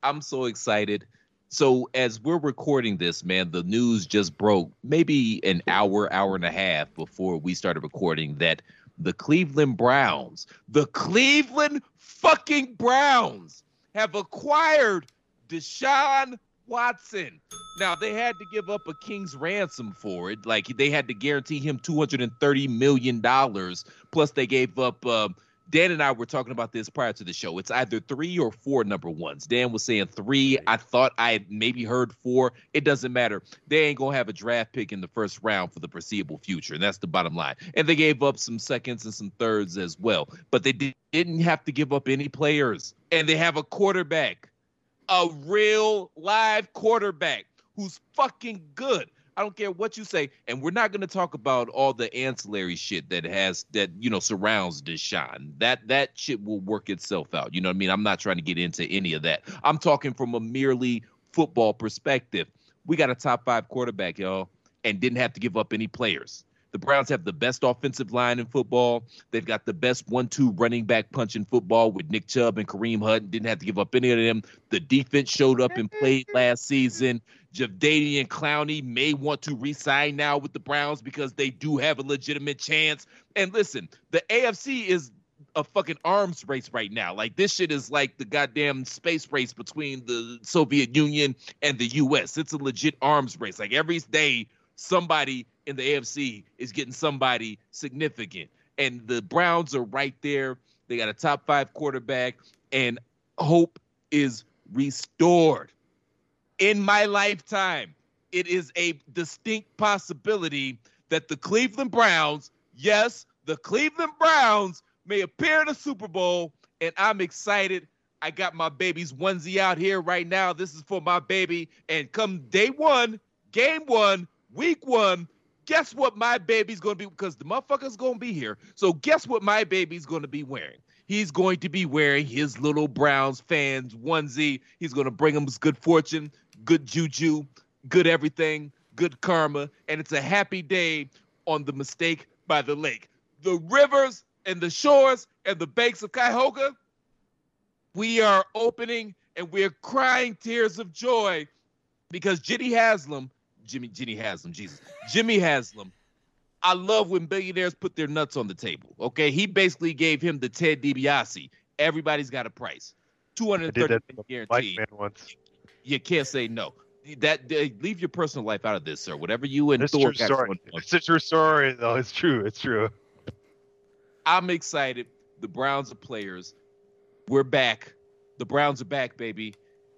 I'm so excited. So as we're recording this, man, the news just broke maybe an hour, hour and a half before we started recording that the Cleveland Browns, the Cleveland fucking Browns have acquired Deshaun Watson. Now they had to give up a king's ransom for it. Like they had to guarantee him 230 million dollars plus they gave up uh, Dan and I were talking about this prior to the show. It's either three or four number ones. Dan was saying three. I thought I maybe heard four. It doesn't matter. They ain't gonna have a draft pick in the first round for the foreseeable future, and that's the bottom line. And they gave up some seconds and some thirds as well, but they di- didn't have to give up any players. And they have a quarterback, a real live quarterback who's fucking good. I don't care what you say, and we're not going to talk about all the ancillary shit that has that you know surrounds Deshaun. That that shit will work itself out. You know what I mean? I'm not trying to get into any of that. I'm talking from a merely football perspective. We got a top five quarterback, y'all, and didn't have to give up any players. The Browns have the best offensive line in football. They've got the best one-two running back punch in football with Nick Chubb and Kareem Hunt. Didn't have to give up any of them. The defense showed up and played last season. Jadeveon Clowney may want to resign now with the Browns because they do have a legitimate chance. And listen, the AFC is a fucking arms race right now. Like this shit is like the goddamn space race between the Soviet Union and the US. It's a legit arms race. Like every day somebody in the AFC is getting somebody significant. And the Browns are right there. They got a top 5 quarterback and hope is restored in my lifetime, it is a distinct possibility that the Cleveland Browns, yes, the Cleveland Browns may appear in a Super Bowl, and I'm excited. I got my baby's onesie out here right now. This is for my baby. And come day one, game one, week one, guess what my baby's going to be? Because the motherfucker's going to be here. So guess what my baby's going to be wearing? He's going to be wearing his little Browns fans onesie. He's going to bring him his good fortune, good juju, good everything, good karma, and it's a happy day on the mistake by the lake. The rivers and the shores and the banks of Cuyahoga, we are opening and we're crying tears of joy because Jenny Haslam, Jimmy, Jenny Haslam, Jesus, Jimmy Haslam. I love when billionaires put their nuts on the table. Okay, he basically gave him the Ted DiBiase. Everybody's got a price. Two hundred thirty guaranteed. once. You can't say no. That uh, leave your personal life out of this, sir. Whatever you and It's Thor got story. It's a true story, though. It's true. It's true. I'm excited. The Browns are players. We're back. The Browns are back, baby.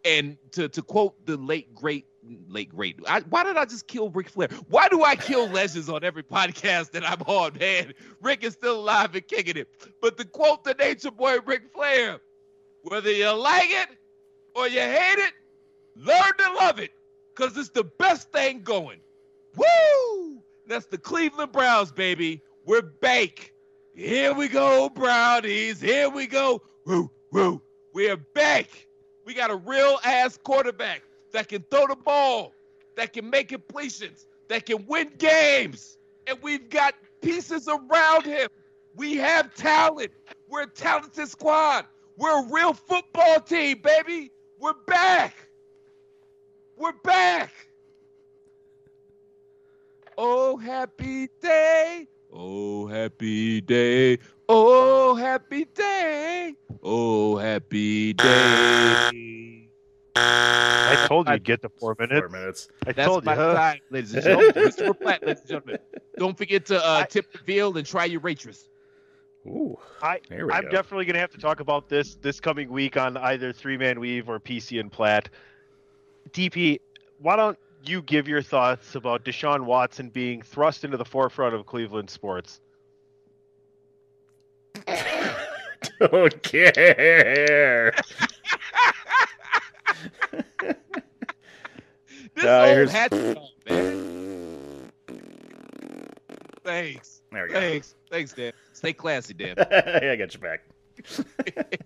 And to to quote the late great late great, I, why did I just kill Ric Flair? Why do I kill legends on every podcast that I'm on, man? Rick is still alive and kicking it. But the quote the Nature Boy Ric Flair, whether you like it or you hate it, learn to love it, cause it's the best thing going. Woo! That's the Cleveland Browns, baby. We're back. Here we go, Brownies. Here we go. Woo, woo. We're back. We got a real ass quarterback that can throw the ball, that can make completions, that can win games. And we've got pieces around him. We have talent. We're a talented squad. We're a real football team, baby. We're back. We're back. Oh, happy day. Oh, happy day. Oh, happy day. Oh, happy day. I told you, get the four minutes. Four minutes. I That's told you. my huh? time, ladies and gentlemen. Mr. Platt, ladies and gentlemen. Don't forget to uh, tip the field and try your waitress. Ooh, I, there we I'm go. definitely going to have to talk about this this coming week on either Three Man Weave or PC and Platt. DP, why don't you give your thoughts about Deshaun Watson being thrust into the forefront of Cleveland sports? Don't care. This No, old here's- hat on, man. Thanks. There we go. Thanks. Thanks, Dan. Stay classy, Dan. Hey, I got you back.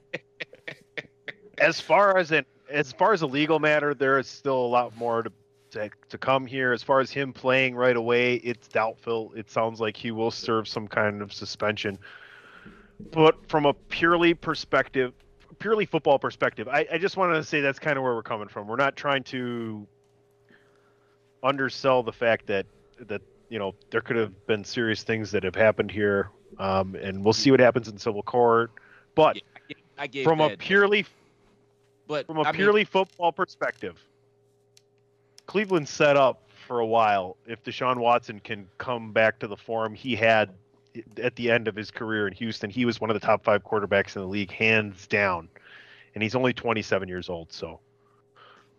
As far as an as far as a legal matter, there is still a lot more to, to to come here. As far as him playing right away, it's doubtful. It sounds like he will serve some kind of suspension. But from a purely perspective, purely football perspective, I, I just wanted to say that's kind of where we're coming from. We're not trying to undersell the fact that that you know there could have been serious things that have happened here, um, and we'll see what happens in civil court. But I gave from a purely but from a I mean- purely football perspective, Cleveland's set up for a while. If Deshaun Watson can come back to the form he had at the end of his career in Houston, he was one of the top five quarterbacks in the league, hands down. And he's only 27 years old, so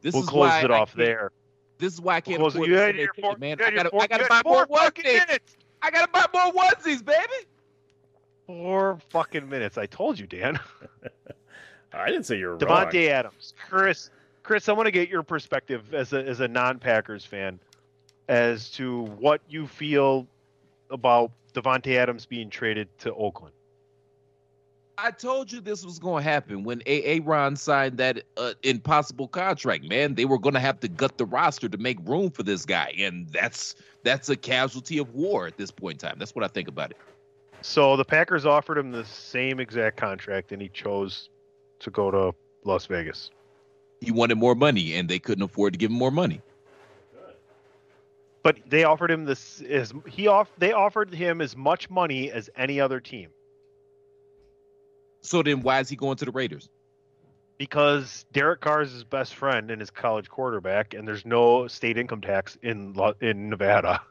This we'll close it I off there. This is why I can't We'll close afford You to had your four- it, man. you I gotta, four- I gotta buy had more four fucking onesies. minutes. I gotta buy more onesies, baby. Four fucking minutes. I told you, Dan. I didn't say you're Davante wrong. Davante Adams, Chris, Chris, I want to get your perspective as a as a non-Packers fan as to what you feel about Davante Adams being traded to Oakland. I told you this was going to happen when A. Ron signed that uh, impossible contract. Man, they were going to have to gut the roster to make room for this guy, and that's that's a casualty of war at this point in time. That's what I think about it. So the Packers offered him the same exact contract, and he chose to go to Las Vegas. He wanted more money, and they couldn't afford to give him more money. But they offered him this as he off they offered him as much money as any other team So then, why is he going to the Raiders? because Derek Carr is his best friend and his college quarterback, and there's no state income tax in in Nevada.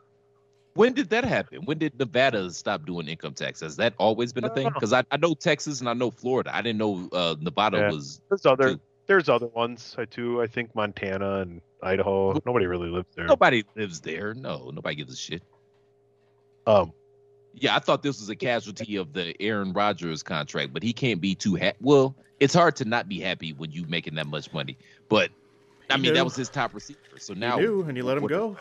When did that happen? When did Nevada stop doing income tax? Has that always been a thing? Because I, I know Texas and I know Florida. I didn't know uh, Nevada Yeah. was. There's other there's other ones I too. I think Montana and Idaho. Nobody really lives there. Nobody lives there. No, nobody gives a shit. Um, Yeah, I thought this was a casualty of the Aaron Rodgers contract, but he can't be too happy. Well, it's hard to not be happy when you're making that much money. But I He mean, knew. that was his top receiver. So now you knew, and you let him go.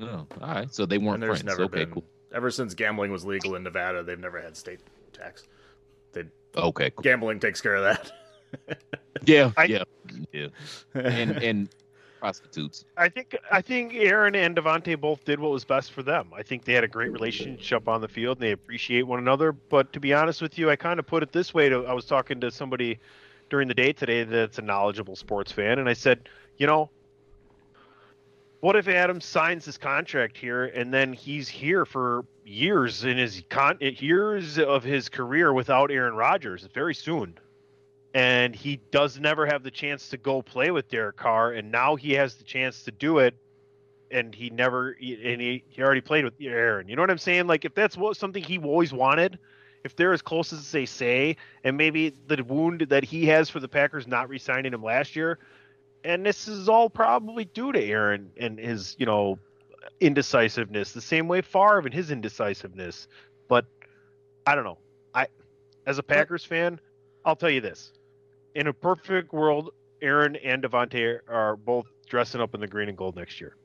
Oh, all right. So they weren't friends. never Okay, been, cool. ever since gambling was legal in Nevada, they've never had state tax. They Okay, cool. gambling takes care of that. Yeah, yeah, yeah. And and prostitutes. I think I think Aaron and Davante both did what was best for them. I think they had a great relationship on the field and they appreciate one another. But to be honest with you, I kind of put it this way. To, I was talking to somebody during the day today that's a knowledgeable sports fan, and I said, you know, what if Adams signs his contract here and then he's here for years in his con years of his career without Aaron Rodgers very soon and he does never have the chance to go play with Derek Carr, and now he has the chance to do it, and he never, and he, he already played with Aaron. You know what I'm saying? Like if that's what something he always wanted, if they're as close as they say, and maybe the wound that he has for the Packers not re-signing him last year, and this is all probably due to Aaron and his, you know, indecisiveness, the same way Favre and his indecisiveness. But I don't know. I, as a Packers fan, I'll tell you this: in a perfect world, Aaron and Davante are both dressing up in the green and gold next year.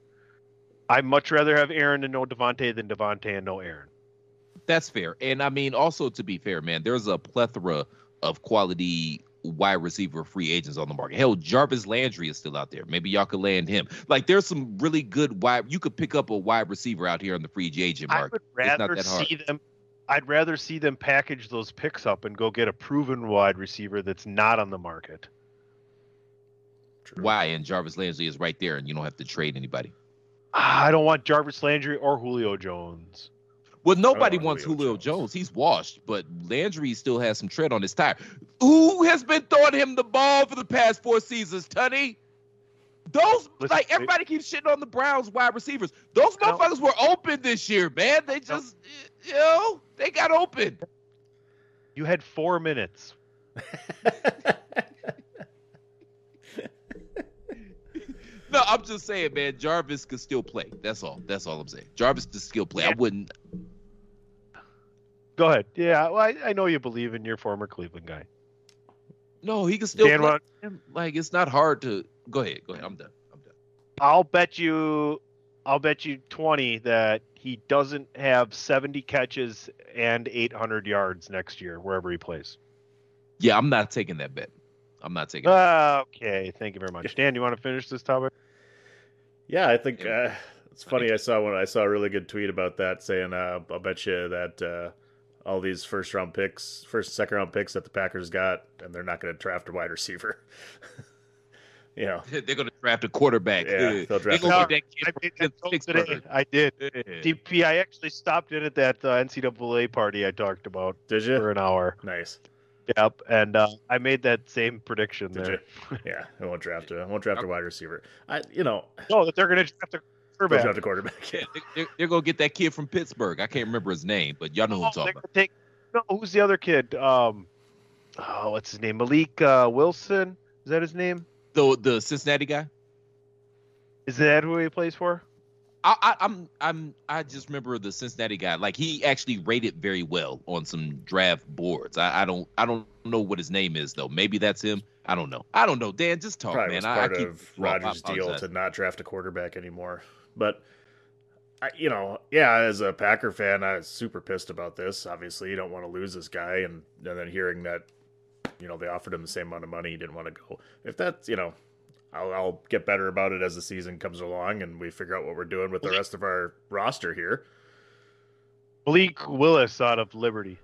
I'd much rather have Aaron and no Davante than Davante and no Aaron. That's fair. And I mean, also to be fair, man, there's a plethora of quality wide receiver free agents on the market. Hell, Jarvis Landry is still out there. Maybe y'all could land him. Like, there's some really good wide. You could pick up a wide receiver out here on the free agent market. I would It's not rather that hard. see them. I'd rather see them package those picks up and go get a proven wide receiver that's not on the market. Why? And Jarvis Landry is right there, and you don't have to trade anybody. Ah, I don't want Jarvis Landry or Julio Jones. Well, nobody wants Julio, Jones. He's washed, but Landry still has some tread on his tire. Who has been throwing him the ball for the past four seasons, Tunney? Those like everybody keeps shitting on the Browns wide receivers. Those motherfuckers were open this year, man. They just you know, they got open. You had four minutes. No, I'm just saying, man, Jarvis could still play. That's all. That's all I'm saying. Jarvis could still play. I wouldn't Go ahead. Yeah, well, I, I know you believe in your former Cleveland guy. no, he could still Dan, play. what- Like it's not hard to go ahead. Go ahead. I'm done. I'm done. I'll bet you, I'll bet you twenty that he doesn't have seventy catches and eight hundred yards next year wherever he plays. Yeah, I'm not taking that bet. I'm not taking it. Uh, okay, thank you very much, Dan. You want to finish this topic? Yeah, I think uh, it's funny. I saw one. I saw a really good tweet about that saying, uh, "I'll bet you that uh, all these first round picks, first second round picks that the Packers got, and they're not going to draft a wide receiver. you know, They're going to draft a quarterback. Yeah, they'll draft They're gonna a- get that kid I from made that joke Pittsburgh. today. I did. Yeah. DP, I actually stopped in at that uh, NCAA party I talked about did you? for an hour. Nice. Yep, and uh, I made that same prediction Did there. you? Yeah, I won't draft a, I won't draft a wide receiver. I, you know, No, that they're going to draft a quarterback. draft a quarterback. Yeah, they- they're, they're going to get that kid from Pittsburgh. I can't remember his name, but y'all know who I'm Oh, talking about. take. No, who's the other kid? Um, oh, what's his name? Malik uh, Wilson. Is that his name? The the Cincinnati guy. Is that who he plays for? I, I, I'm I'm I just remember the Cincinnati guy. Like he actually rated very well on some draft boards. I, I don't I don't know what his name is though. Maybe that's him. I don't know. I don't know. Dan, just talk, Probably man. was I, I keep of well, Rodgers' deal apologize. to not draft a quarterback anymore. But I, you know, yeah, as a Packer fan, I was super pissed about this. Obviously, you don't want to lose this guy, and and then hearing that, you know, they offered him the same amount of money, he didn't want to go. If that's, you know, I'll, I'll get better about it as the season comes along, and we figure out what we're doing with the rest of our roster here. Malik Willis out of Liberty.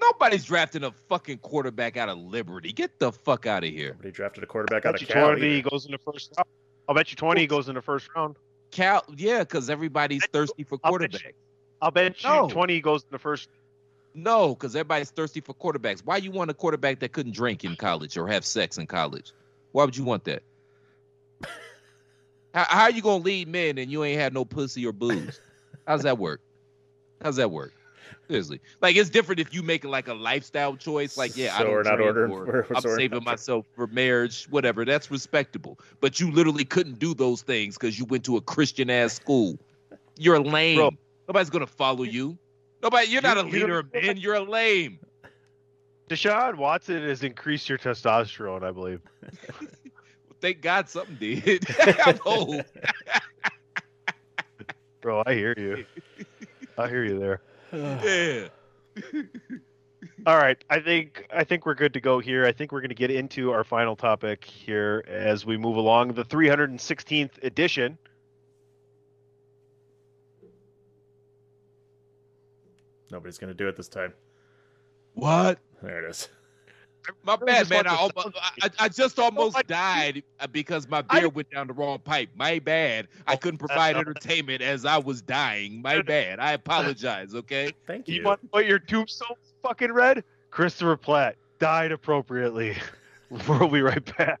Nobody's drafting a fucking quarterback out of Liberty. Get the fuck out of here. He drafted a quarterback out of you Cal. twenty either. goes in the first round. I'll bet you twenty goes in the first round. Cal, yeah, because everybody's thirsty for I'll bet you- quarterback. I'll bet you No. twenty goes in the first. No, because everybody's thirsty for quarterbacks. Why you want a quarterback that couldn't drink in college or have sex in college? Why would you want that? how, how are you gonna lead men and you ain't had no pussy or booze? How's that work? How's that work? Seriously, like it's different if you make it like a lifestyle choice. Like, yeah, I So don't we're not ordering- or we're- I'm saving myself for marriage, whatever. That's respectable. But you literally couldn't do those things because you went to a Christian ass school. You're lame. Bro. Nobody's gonna follow you. Nobody. You're not a You- you leader don't- of men. You're a lame. Deshaun Watson has increased your testosterone, I believe. Thank God something did. I'm old. Bro, I hear you. I hear you there. Yeah. All right, I think I think we're good to go here. I think we're going to get into our final topic here as we move along. The 316th edition. Nobody's going to do it this time. What? There it is. My There bad, man. I, almost, I, I just almost died uh, because my I- beer went down the wrong pipe. My bad. I couldn't provide entertainment as I was dying. My bad. I apologize. Okay. Thank You you. want to put your tombstone fucking red? Christopher Platt died appropriately. we'll be right back.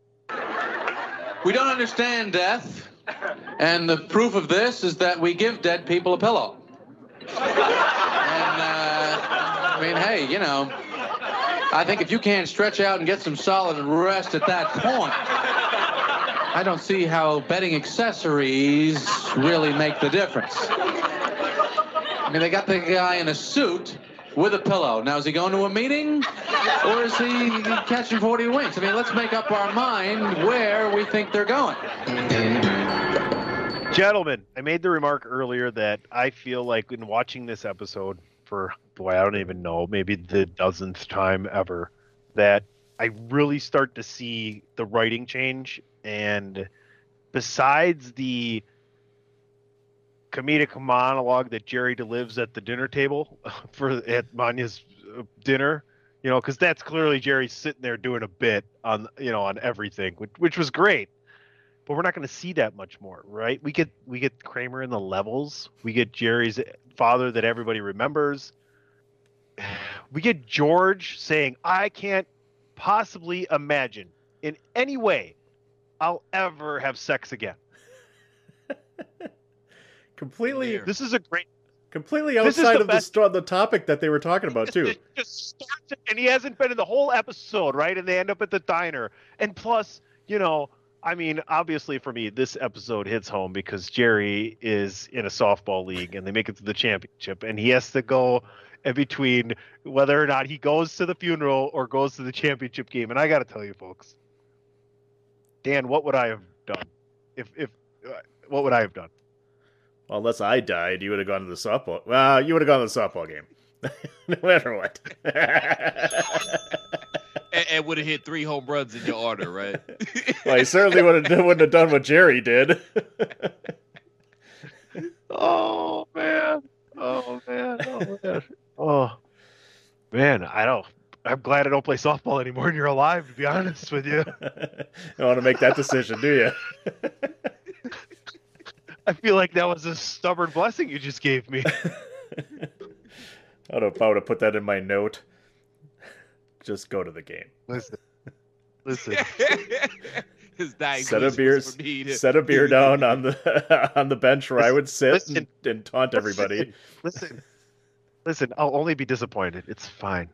We don't understand death, and the proof of this is that we give dead people a pillow. And, uh, I mean, hey, you know, I think if you can't stretch out and get some solid rest at that point, I don't see how bedding accessories really make the difference. I mean, they got the guy in a suit with a pillow. Now, is he going to a meeting or is he catching 40 winks? I mean, let's make up our mind where we think they're going. Gentlemen, I made the remark earlier that I feel like in watching this episode for boy, I don't even know, maybe the dozenth time ever, that I really start to see the writing change and besides the comedic monologue that Jerry delivers at the dinner table for at Manya's uh, dinner, you know, because that's clearly Jerry sitting there doing a bit on you know on everything, which which was great. But we're not going to see that much more, right? We get we get Kramer in the levels. We get Jerry's father that everybody remembers. We get George saying, "I can't possibly imagine in any way I'll ever have sex again." Completely, This is a great completely outside the of the, best- sto- the topic that they were talking about too. just starts it, and he hasn't been in the whole episode, right? And they end up at the diner. And plus, you know, I mean, obviously for me, this episode hits home because Jerry is in a softball league and they make it to the championship, and he has to go in between whether or not he goes to the funeral or goes to the championship game. And I got to tell you, folks, Dan, what would I have done if if uh, what would I have done? Well, unless I died, you would have gone to the softball. Well, you would have gone to the softball game, no matter what. and, and would have hit three home runs in your order, right? well, he certainly would have wouldn't have done what Jerry did. Oh man. Oh man. Oh man. Oh man. I don't. I'm glad I don't play softball anymore. And you're alive, to be honest with you. you want to make that decision, do you? I feel like that was a stubborn blessing you just gave me. I don't know if I would have put that in my note. Just go to the game. Listen. Listen. Set a beer, was for me to- set a beer down on the on the bench where I would sit Listen. and, and taunt everybody. Listen. Listen. I'll only be disappointed. It's fine.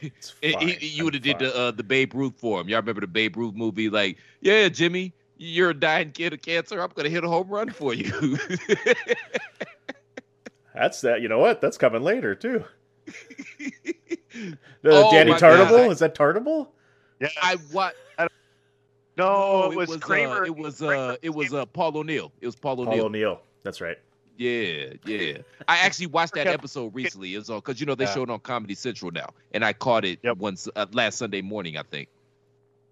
It's He- fine. he- you would have did the uh, the Babe Ruth for him. Y'all remember the Babe Ruth movie? Like, yeah, Jimmy, you're a dying kid of cancer. I'm gonna hit a home run for you. That's that. You know what? That's coming later too. Uh, Oh Danny my Tartabull God. is that Tartabull? Yeah. I what? No, it it was, was Kramer. Uh, it was uh, it was uh, Paul O'Neill. It was Paul O'Neill. Paul O'Neill. O'Neill. That's right. Yeah, yeah. I actually watched that episode recently. It's all because you know they Yeah. showed it on Comedy Central now, and I caught it Yep. once uh, last Sunday morning, I think.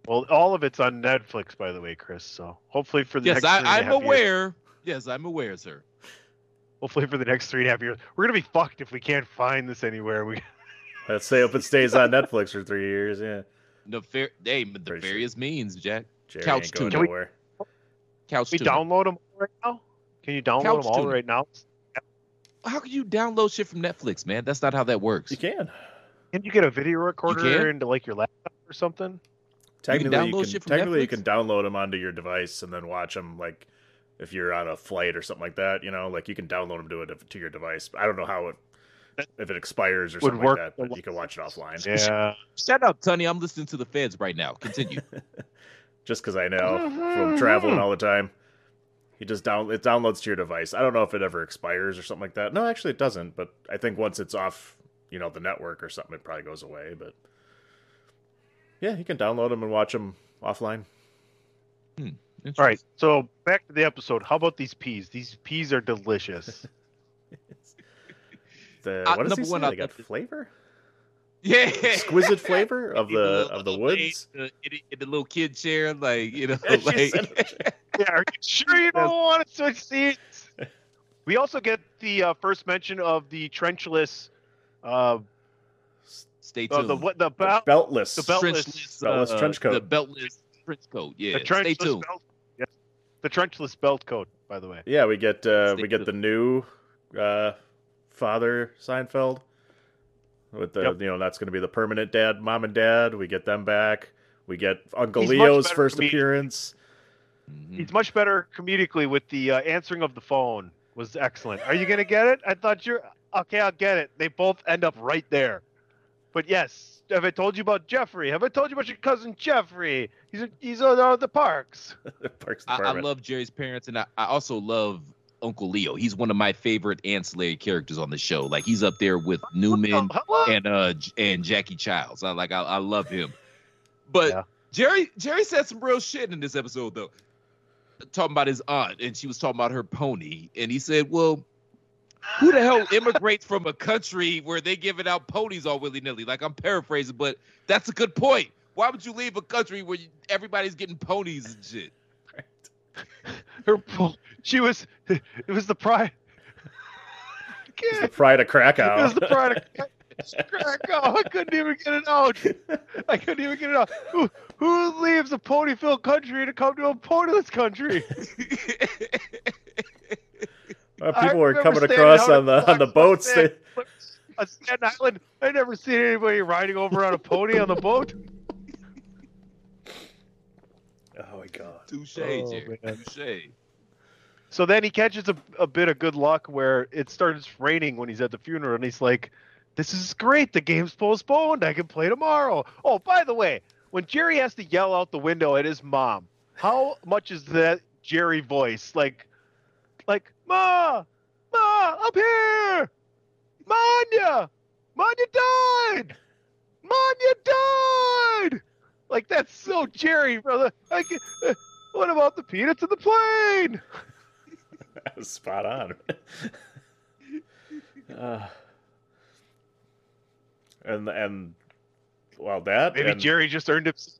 Well, all of it's on Netflix, by the way, Chris. So hopefully for the Yes, next three and a I, I'm half years- aware. Yes, I'm aware, sir. hopefully for the next three and a half years, we're gonna be fucked if we can't find this anywhere. We Let's say if it stays on Netflix for three years. Yeah, The fair, hey, the Pretty sure. various means, Jack. Jerry Couch ain't going tuner. nowhere. Couch we tuner. download them right now. Can you download Couch them all tuner. right now? How can you download shit from Netflix, man? That's not how that works. You can. Can you get a video recorder into like your laptop or something? Technically, you download can, shit from technically you can download them onto your device and then watch them. Like if you're on a flight or something like that, you know, like you can download them to it to your device. I don't know how it if it expires or something work like that, but you can watch it offline. Yeah. Shut up, Tunney. I'm listening to the feds right now. Continue. Just because I know from traveling all the time, you just down it downloads to your device. I don't know if it ever expires or something like that. No, actually, it doesn't. But I think once it's off, you know, the network or something, it probably goes away. But yeah, you can download them and watch them offline. All right. So back to the episode. How about these peas? These peas are delicious. The Uh, what does he number one, They got flavor, Yeah. exquisite flavor of the of the woods. In, in, in the little kid chair, like you know, Yeah, like said yeah. Are you sure you don't want to switch seats? We also get the uh, first mention of the trenchless. Uh, stay uh, tuned. the what the belt Beltless. the beltless Trenchless, Beltless uh, trench coat. The beltless trench coat. Yeah. the Stay trenchless tuned. belt. Yes. The trenchless belt coat. By the way. Yeah, we get uh, Stay we get the new uh, father Seinfeld. With the Yep. you know that's going to be the permanent dad, mom and dad. We get them back. We get Uncle He's Leo's first comedian. appearance. Mhm. He's much better comedically with the uh, answering of the phone was excellent. Are you gonna get it? I thought you're okay. I'll get it. They both end up right there. But yes, have I told you about Jeffrey? Have I told you about your cousin Jeffrey? He's he's on uh, the parks. Parks I, I love Jerry's parents, and I, I also love Uncle Leo. He's one of my favorite ancillary characters on the show. Like he's up there with Newman and uh and Jackie Chiles. I like I, I love him. But Yeah. Jerry Jerry said some real shit in this episode though. Talking about his aunt, and she was talking about her pony, and he said, "Well, who the hell immigrates from a country where they giving out ponies all willy nilly?" Like I'm paraphrasing, but that's a good point. Why would you leave a country where you, everybody's getting ponies and shit? Her she was it was the pride. It's the pride of It Krakow. was the pride of Krakow. I couldn't even get it out. I couldn't even get it out. Who, who leaves a pony-filled country to come to a ponyless country? Uh, people were coming standing across out on the on the boats. Sunday. They, on Staten Island, I never seen anybody riding over on a pony on the boat. oh my god! Touche, Oh, Jerry. man. Touche. So then he catches a, a bit of good luck where it starts raining when he's at the funeral, and he's like, "This is great. The game's postponed. I can play tomorrow." Oh, by the way, when Jerry has to yell out the window at his mom, how much is that Jerry voice? Like, like, "Ma, ma, up here." Manya, Manya died. Manya died. Like that's so Jerry, brother. Like, uh, what about the peanuts in the plane? Spot on. uh, and and well, that Maybe and, Jerry just earned himself.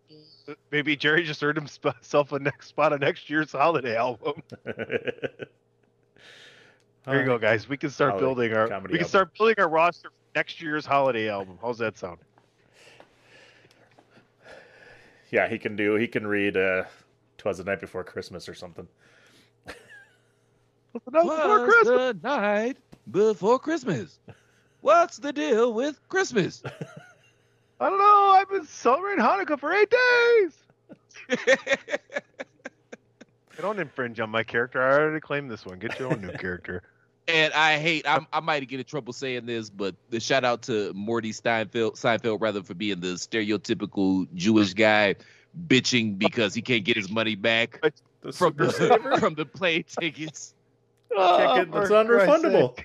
Maybe Jerry just earned himself a next spot on next year's holiday album. there you go, guys. We can start Holiday building our we can album. start building our roster for next year's holiday album. How's that sound? Yeah, he can do. He can read. uh "Twas the night before Christmas" or something. Twas the night before Christmas. What's the deal with Christmas? I don't know. I've been celebrating Hanukkah for eight days. don't infringe on my character. I already claimed this one. Get your own new character. And I hate, I'm, I might get in trouble saying this, but the shout out to Morty Steinfeld, Seinfeld rather for being the stereotypical Jewish guy bitching because he can't get his money back from the from the plane tickets. Can't get- it's unrefundable.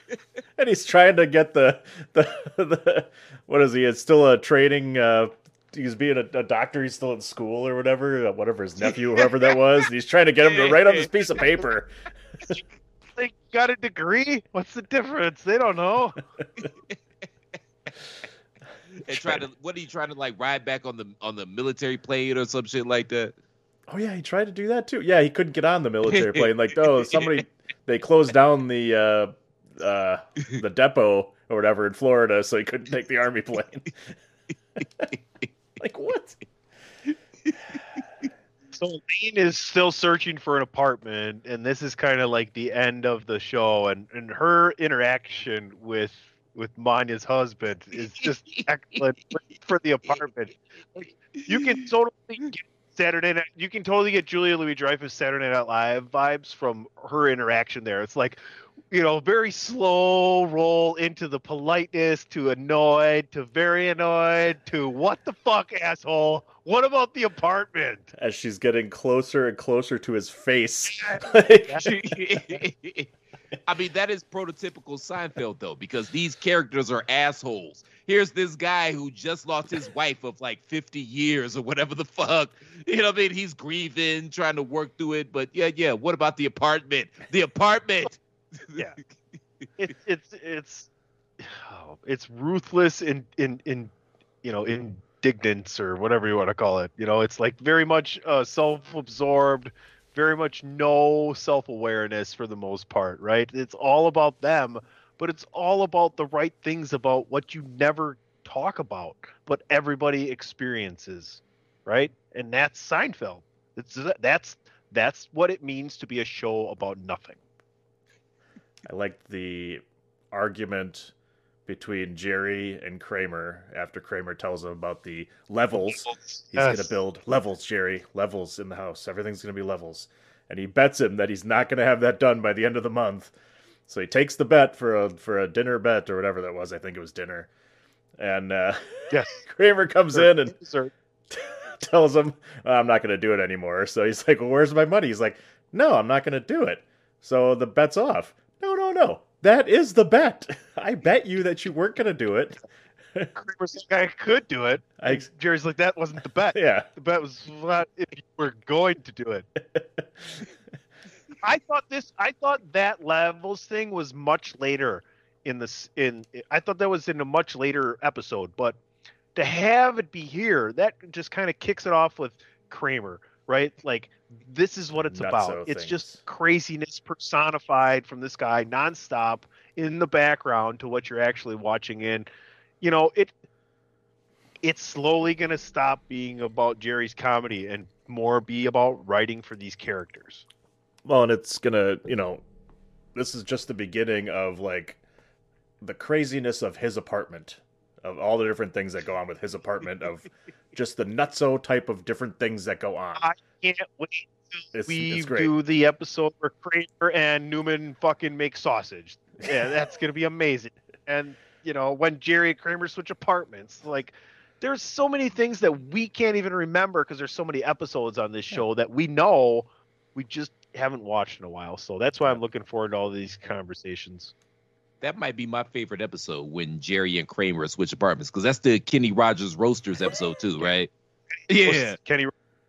and he's trying to get the, the the what is he? It's still a training. Uh, he's being a, a doctor. He's still in school or whatever. Uh, whatever his nephew, whoever that was. And he's trying to get him to write on this piece of paper. They got a degree. What's the difference? They don't know. And trying to, what are you trying to like ride back on the on the military plane or some shit like that? Oh yeah, he tried to do that too. Yeah, he couldn't get on the military plane. Like, oh, somebody they closed down the uh, uh, the depot or whatever in Florida, so he couldn't take the army plane. like what? So Elaine is still searching for an apartment, and this is kind of like the end of the show. And, and her interaction with with Manya's husband is just excellent for, for the apartment. Like, you can totally get Saturday night. You can totally get Julia Louis Dreyfus Saturday Night Live vibes from her interaction there. It's like, you know, very slow roll into the politeness to annoyed to very annoyed to what the fuck asshole. What about the apartment? As she's getting closer and closer to his face. I mean, that is prototypical Seinfeld, though, because these characters are assholes. Here's this guy who just lost his wife of like 50 years or whatever the fuck. You know what I mean? He's grieving, trying to work through it. But yeah, yeah. What about the apartment? The apartment. yeah. It's it's it's oh, it's ruthless in in in you know indignance or whatever you want to call it. You know, it's like very much uh, self-absorbed, very much no self-awareness for the most part, right? It's all about them, but it's all about the right things about what you never talk about, but everybody experiences, right? And that's Seinfeld. It's that's that's what it means to be a show about nothing. I like the argument between Jerry and Kramer after Kramer tells him about the levels. He's Yes. going to build levels, Jerry. Levels in the house. Everything's going to be levels. And he bets him that he's not going to have that done by the end of the month. So he takes the bet for a for a dinner bet or whatever that was. I think it was dinner. And uh, Yes. Kramer comes in and Dessert. tells him, I'm not going to do it anymore. So he's like, Well, where's my money? He's like, No, I'm not going to do it. So the bet's off. No, no, no. That is the bet. I bet you that you weren't going to do it. Kramer's like, I could do it. I- Jerry's like, that wasn't the bet. Yeah. The bet was not if you were going to do it. I thought this. I thought that levels thing was much later in this. In I thought that was in a much later episode, but to have it be here, that just kind of kicks it off with Kramer, right? Like this is what it's Nutso about. It's just craziness personified from this guy nonstop in the background to what you're actually watching in. You know, it it's slowly going to stop being about Jerry's comedy and more be about writing for these characters. Well, and it's going to, you know, this is just the beginning of like the craziness of his apartment, of all the different things that go on with his apartment, of just the nutso type of different things that go on. I can't wait It's- we it's do the episode where Kramer and Newman fucking make sausage. Yeah, that's going to be amazing. And, you know, when Jerry and Kramer switch apartments, like, there's so many things that we can't even remember because there's so many episodes on this show that we know we just haven't watched in a while. So that's why I'm looking forward to all these conversations. That might be my favorite episode when Jerry and Kramer switch apartments because that's the Kenny Rogers Roasters episode too, right? Yeah, Kenny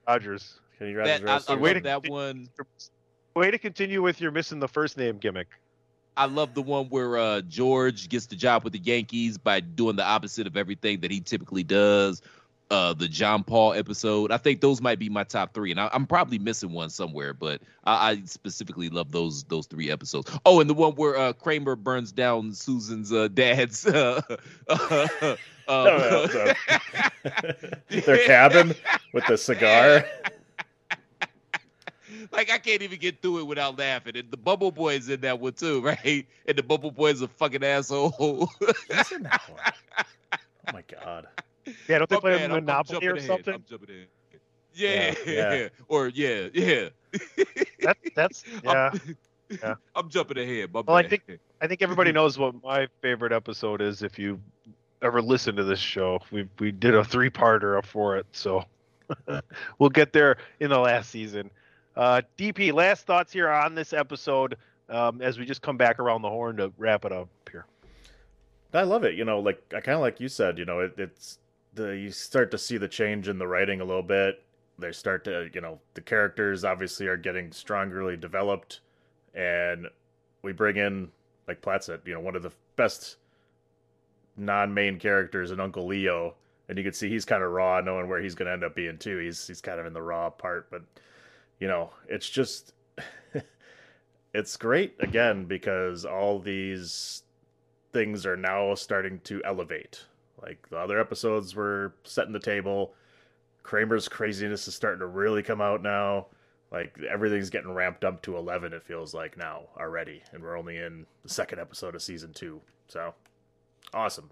Rogers. Kenny that, I, I Way love to- that one. Way to continue with your missing the first name gimmick. I love the one where uh, George gets the job with the Yankees by doing the opposite of everything that he typically does. Uh, the John Paul episode. I think those might be my top three, and I, I'm probably missing one somewhere, but I, I specifically love those those three episodes. Oh, and the one where uh, Kramer burns down Susan's uh, dad's uh, uh, yeah, Their cabin with the cigar. like I can't even get through it without laughing. And the Bubble Boy's in that one too, right? And the Bubble Boy's a fucking asshole. He's in that one. Oh my god. Yeah, don't they My play bad, I'm- I'm Monopoly jumping or ahead, something? I'm jumping ahead. Yeah, Yeah, yeah. or yeah, yeah. That, that's yeah. I'm, yeah. I'm jumping ahead. My Well, I think I think everybody knows what my favorite episode is. If you ever listen to this show, we we did a three parter for it, so we'll get there in the last season. Uh, DP, last thoughts here on this episode um, as we just come back around the horn to wrap it up here. I love it. You know, like I kind of like you said. You know, it, it's the you start to see the change in the writing a little bit. They start to, you know, the characters obviously are getting strongly developed, and we bring in, like Platt said, you know, one of the best non-main characters in Uncle Leo, and you can see he's kind of raw, knowing where he's going to end up being too. He's he's kind of in the raw part, but you know, it's just it's great again because all these things are now starting to elevate. Like the other episodes were setting the table. Kramer's craziness is starting to really come out now. Like everything's getting ramped up to 11 it feels like now already and we're only in the second episode of season 2. So awesome.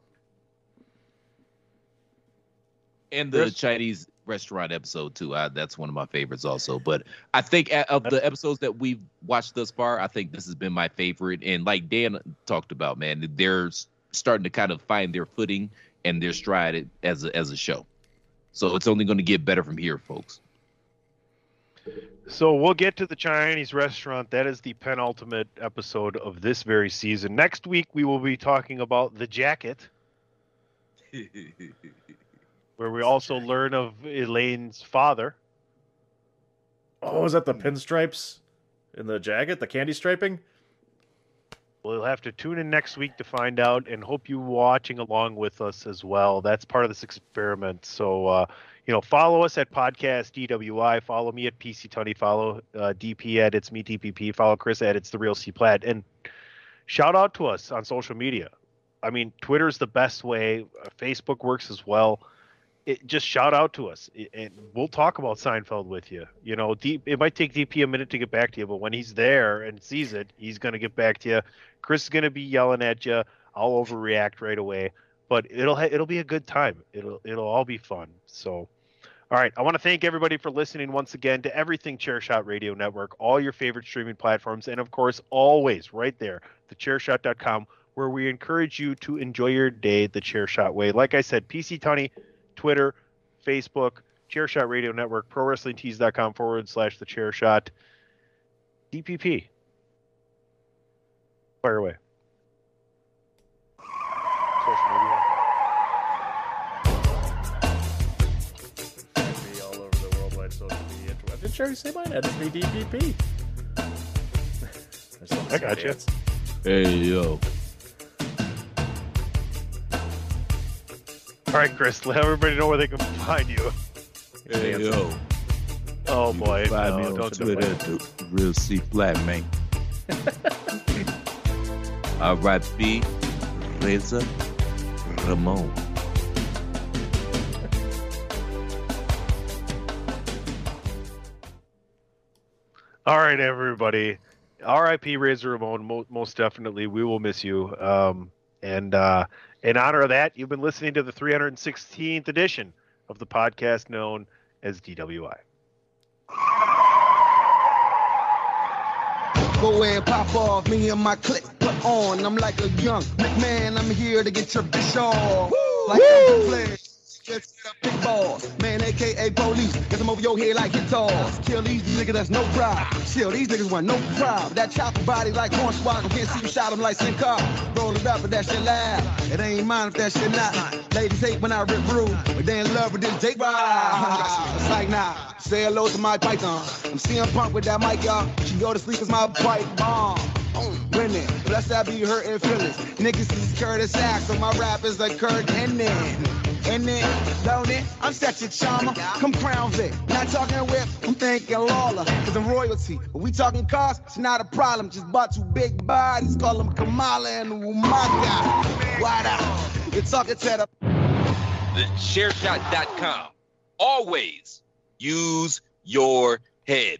and the Chinese restaurant episode too. I, that's one of my favorites also. But I think of the episodes that we've watched thus far, I think this has been my favorite. And like Dan talked about, man, they're starting to kind of find their footing and their stride as a, as a show. So it's only going to get better from here, folks. So we'll get to the Chinese restaurant. That is the penultimate episode of this very season. Next week we will be talking about the jacket, where we also learn of Elaine's father. Oh, is that the hmm. pinstripes in the jacket, the candy striping? We'll have to tune in next week to find out, and hope you watching along with us as well. That's part of this experiment. So, uh, you know, follow us at podcast DWI. Follow me at PC Tunney. Follow uh, DP at it's me DPP. Follow Chris at it's the real C Platt. And shout out to us on social media. I mean, Twitter's the best way. Uh, Facebook works as well. It, just shout out to us, and we'll talk about Seinfeld with you. You know, it might take DP a minute to get back to you, but when he's there and sees it, he's going to get back to you. Chris is going to be yelling at you. I'll overreact right away, but it'll ha- it'll be a good time. It'll it'll all be fun. So, all right, I want to thank everybody for listening once again to everything Chairshot Radio Network, all your favorite streaming platforms, and of course, always right there, the thechairshot.com, where we encourage you to enjoy your day the Chairshot way. Like I said, PC Tunney, Twitter, Facebook, Chairshot Radio Network, ProWrestlingTees.com forward slash the Chairshot, DPP. Fire away. Social media. Me all over the worldwide social media. interweb. Did Sherry say mine? NSVDPP. I got you. Hey yo. All right, Chris, let everybody know where they can find you. Hey yo. Oh boy, Find me no, on don't do Twitter it. at the real C flat man. R.I.P. Razor Ramon. All right, everybody. R.I.P. Razor Ramon. Mo- most definitely, we will miss you. Um, and uh, in honor of that, you've been listening to the 316th edition of the podcast known as DWI. Go ahead, pop off, me and my click put on. I'm like a young McMahon, I'm here to get your bitch off. Like a big balls. Man, aka police. Get them over your head like guitars. Kill these niggas, that's no problem. Chill, these niggas want no problem. That chopper body like Hornswoggle. Can't see you shot them like Sin Cara. Roll it up, but that shit loud. It ain't mine if that shit not. Ladies hate when I rip rude, but they in love with this Jake Ride. It's like, nah, say hello to my python. I'm CM Punk with that mic, y'all. She go to sleep cause my pipe bomb. Winning, bless I be hurting feelings. Niggas is Curtis Axel, so my rap is like Curt Hennig. And then, don't it? I'm such a charmer. Come crown Vic. Not talking whip, I'm thinking Lawler. Cause I'm royalty. But we talking cars, it's not a problem. Just bought two big bodies. Call them Kamala and Umaga. Why out? You're talking to the. TheChairShot.com. Always use your head.